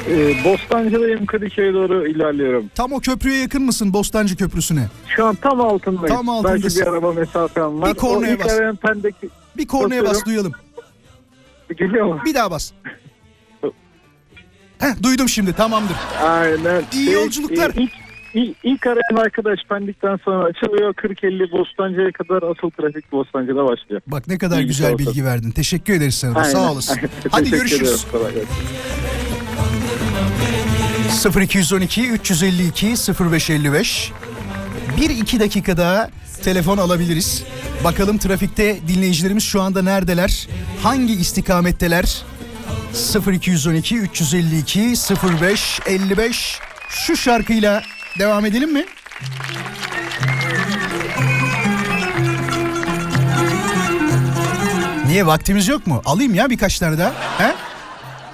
G: Ee, Bostancı'dayım Kadıköy'e doğru ilerliyorum.
C: Tam o köprüye yakın mısın? Bostancı Köprüsü'ne.
G: Şu an tam altındayım.
C: Tam altındasın.
G: Belki bir araba mesafem var.
C: Bir kornaya bas.
G: pendeki
C: Bir kornaya bas duyalım.
G: geliyor mu?
C: Bir daha bas. Heh, duydum şimdi tamamdır.
G: Aynen.
C: İyi
G: Şey,
C: yolculuklar.
G: e, ilk, ilk, ilk arayan arkadaş pendikten sonra açılıyor. 40-50 Bostancı'ya kadar asıl trafik Bostancı'da başlıyor.
C: Bak ne kadar
G: İyi,
C: güzel
G: sağ ol.
C: bilgi verdin. Teşekkür ederiz sana.
G: Aynen.
C: Sağ olasın. Hadi görüşürüz.
G: ediyorum. Kolay gelsin.
C: 0212 352 0555 bir iki dakika daha telefon alabiliriz. Bakalım trafikte dinleyicilerimiz şu anda neredeler? Hangi istikametteler? 0212 352 0555 şu şarkıyla devam edelim mi? Niye vaktimiz yok mu? Alayım ya birkaç tane daha. He?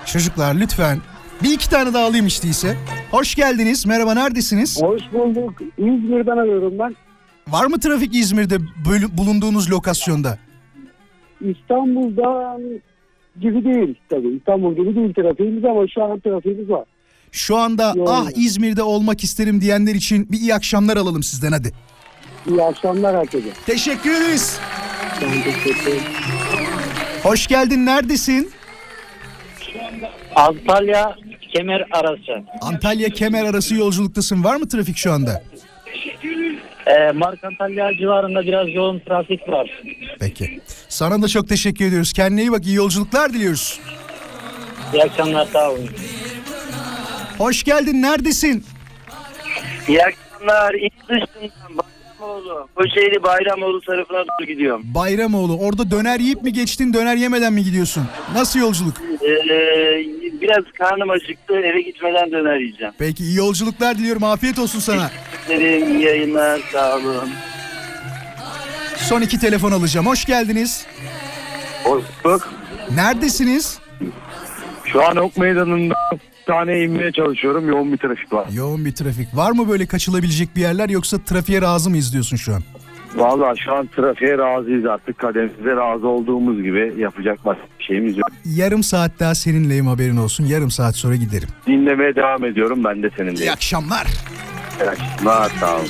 C: Çocuklar lütfen. Bir iki tane daha alayım işte ise. Hoş geldiniz. Merhaba neredesiniz?
D: Hoş bulduk. İzmir'den arıyorum ben.
C: Var mı trafik İzmir'de bulunduğunuz lokasyonda?
D: İstanbul'dan gibi değil tabii. İstanbul gibi değil trafiğimiz ama şu an trafiğimiz var.
C: Şu anda
D: Yoğun.
C: ah İzmir'de olmak isterim diyenler için bir iyi akşamlar alalım sizden hadi.
D: İyi akşamlar herkese.
C: Teşekkür ederiz.
D: Ben teşekkür ederim.
C: Hoş geldin. Neredesin?
J: Antalya kemer arası.
C: Antalya Kemer arası yolculuktasın. Var mı trafik şu anda?
J: Ee, Mark Antalya civarında biraz yoğun trafik var.
C: Peki. Sana da çok teşekkür ediyoruz. Kendine iyi bak. İyi yolculuklar diliyoruz.
J: İyi akşamlar sağ olun.
C: Hoş geldin. Neredesin?
J: İyi akşamlar. İlk dışından Bayramoğlu. Kocaeli Bayramoğlu tarafına doğru gidiyorum.
C: Bayramoğlu. Orada döner yiyip mi geçtin, döner yemeden mi gidiyorsun? Nasıl yolculuk?
J: Ee, biraz karnım acıktı. Eve gitmeden döner yiyeceğim.
C: Peki iyi yolculuklar diliyorum. Afiyet olsun sana.
J: Sizlerin iyi yayınlar. Sağ olun.
C: Son iki telefon alacağım. Hoş geldiniz.
G: Hoş bulduk.
C: Neredesiniz?
G: Şu an Ok Meydanı'nda tane inmeye çalışıyorum. Yoğun bir trafik var.
C: Yoğun bir trafik. Var mı böyle kaçılabilecek bir yerler yoksa trafiğe razı mıyız diyorsun şu an?
G: Valla şu an trafiğe razıyız artık. Kademimize razı olduğumuz gibi yapacak başka bir şeyimiz yok.
C: Yarım saat daha seninleyim haberin olsun. Yarım saat sonra giderim.
G: Dinlemeye devam ediyorum. Ben de seninle.
C: İyi akşamlar.
G: İyi akşamlar. Sağ olun.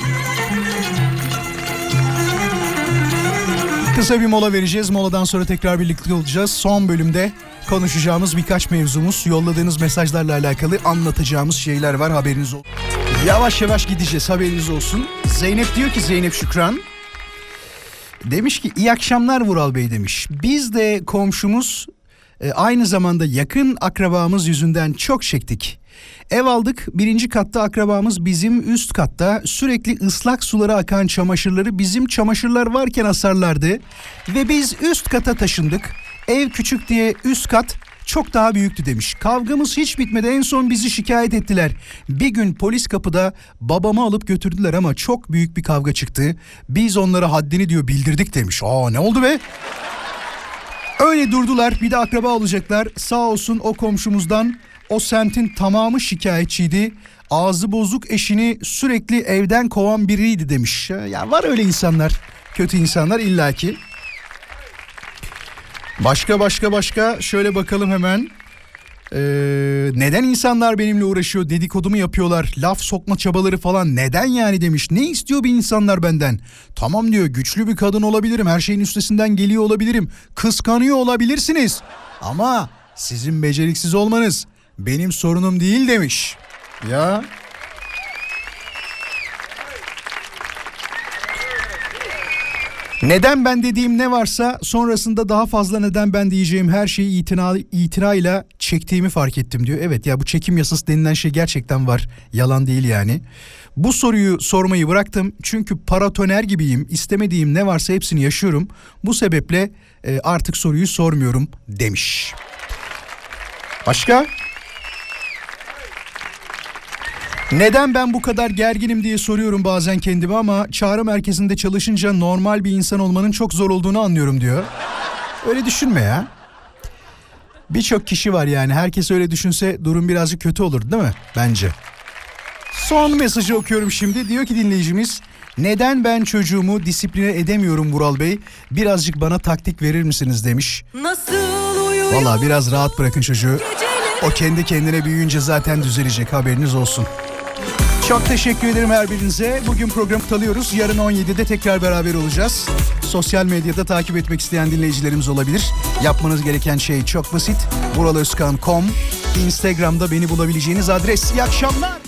C: Kısa bir mola vereceğiz. Moladan sonra tekrar birlikte olacağız. Son bölümde konuşacağımız birkaç mevzumuz, yolladığınız mesajlarla alakalı anlatacağımız şeyler var haberiniz olsun. Yavaş yavaş gideceğiz haberiniz olsun. Zeynep diyor ki Zeynep Şükran. Demiş ki iyi akşamlar Vural Bey demiş. Biz de komşumuz e, aynı zamanda yakın akrabamız yüzünden çok çektik. Ev aldık birinci katta akrabamız bizim üst katta sürekli ıslak sulara akan çamaşırları bizim çamaşırlar varken asarlardı. Ve biz üst kata taşındık. Ev küçük diye üst kat çok daha büyüktü demiş. Kavgamız hiç bitmedi en son bizi şikayet ettiler. Bir gün polis kapıda babamı alıp götürdüler ama çok büyük bir kavga çıktı. Biz onlara haddini diyor bildirdik demiş. Aa ne oldu be? Öyle durdular bir de akraba olacaklar. Sağ olsun o komşumuzdan o semtin tamamı şikayetçiydi. Ağzı bozuk eşini sürekli evden kovan biriydi demiş. Ya var öyle insanlar. Kötü insanlar illaki. Başka başka başka. Şöyle bakalım hemen. Ee, neden insanlar benimle uğraşıyor dedikodumu yapıyorlar laf sokma çabaları falan? Neden yani demiş. Ne istiyor bir insanlar benden? Tamam diyor güçlü bir kadın olabilirim. Her şeyin üstesinden geliyor olabilirim. Kıskanıyor olabilirsiniz. Ama sizin beceriksiz olmanız benim sorunum değil demiş. Ya Neden ben dediğim ne varsa sonrasında daha fazla neden ben diyeceğim her şeyi itina, itinayla çektiğimi fark ettim diyor. Evet ya bu çekim yasası denilen şey gerçekten var. Yalan değil yani. Bu soruyu sormayı bıraktım çünkü paratoner gibiyim. İstemediğim ne varsa hepsini yaşıyorum. Bu sebeple e, artık soruyu sormuyorum demiş. Başka? Neden ben bu kadar gerginim diye soruyorum bazen kendime ama çağrı merkezinde çalışınca normal bir insan olmanın çok zor olduğunu anlıyorum diyor. Öyle düşünme ya. Birçok kişi var yani herkes öyle düşünse durum birazcık kötü olur değil mi? Bence. Son mesajı okuyorum şimdi. Diyor ki dinleyicimiz neden ben çocuğumu disipline edemiyorum Vural Bey? Birazcık bana taktik verir misiniz demiş.
K: Nasıl
C: Valla biraz rahat bırakın çocuğu. O kendi kendine büyüyünce zaten düzelecek haberiniz olsun. Çok teşekkür ederim her birinize. Bugün programı talıyoruz. Yarın 17'de tekrar beraber olacağız. Sosyal medyada takip etmek isteyen dinleyicilerimiz olabilir. Yapmanız gereken şey çok basit. Vuralozkan.com Instagram'da beni bulabileceğiniz adres. İyi akşamlar.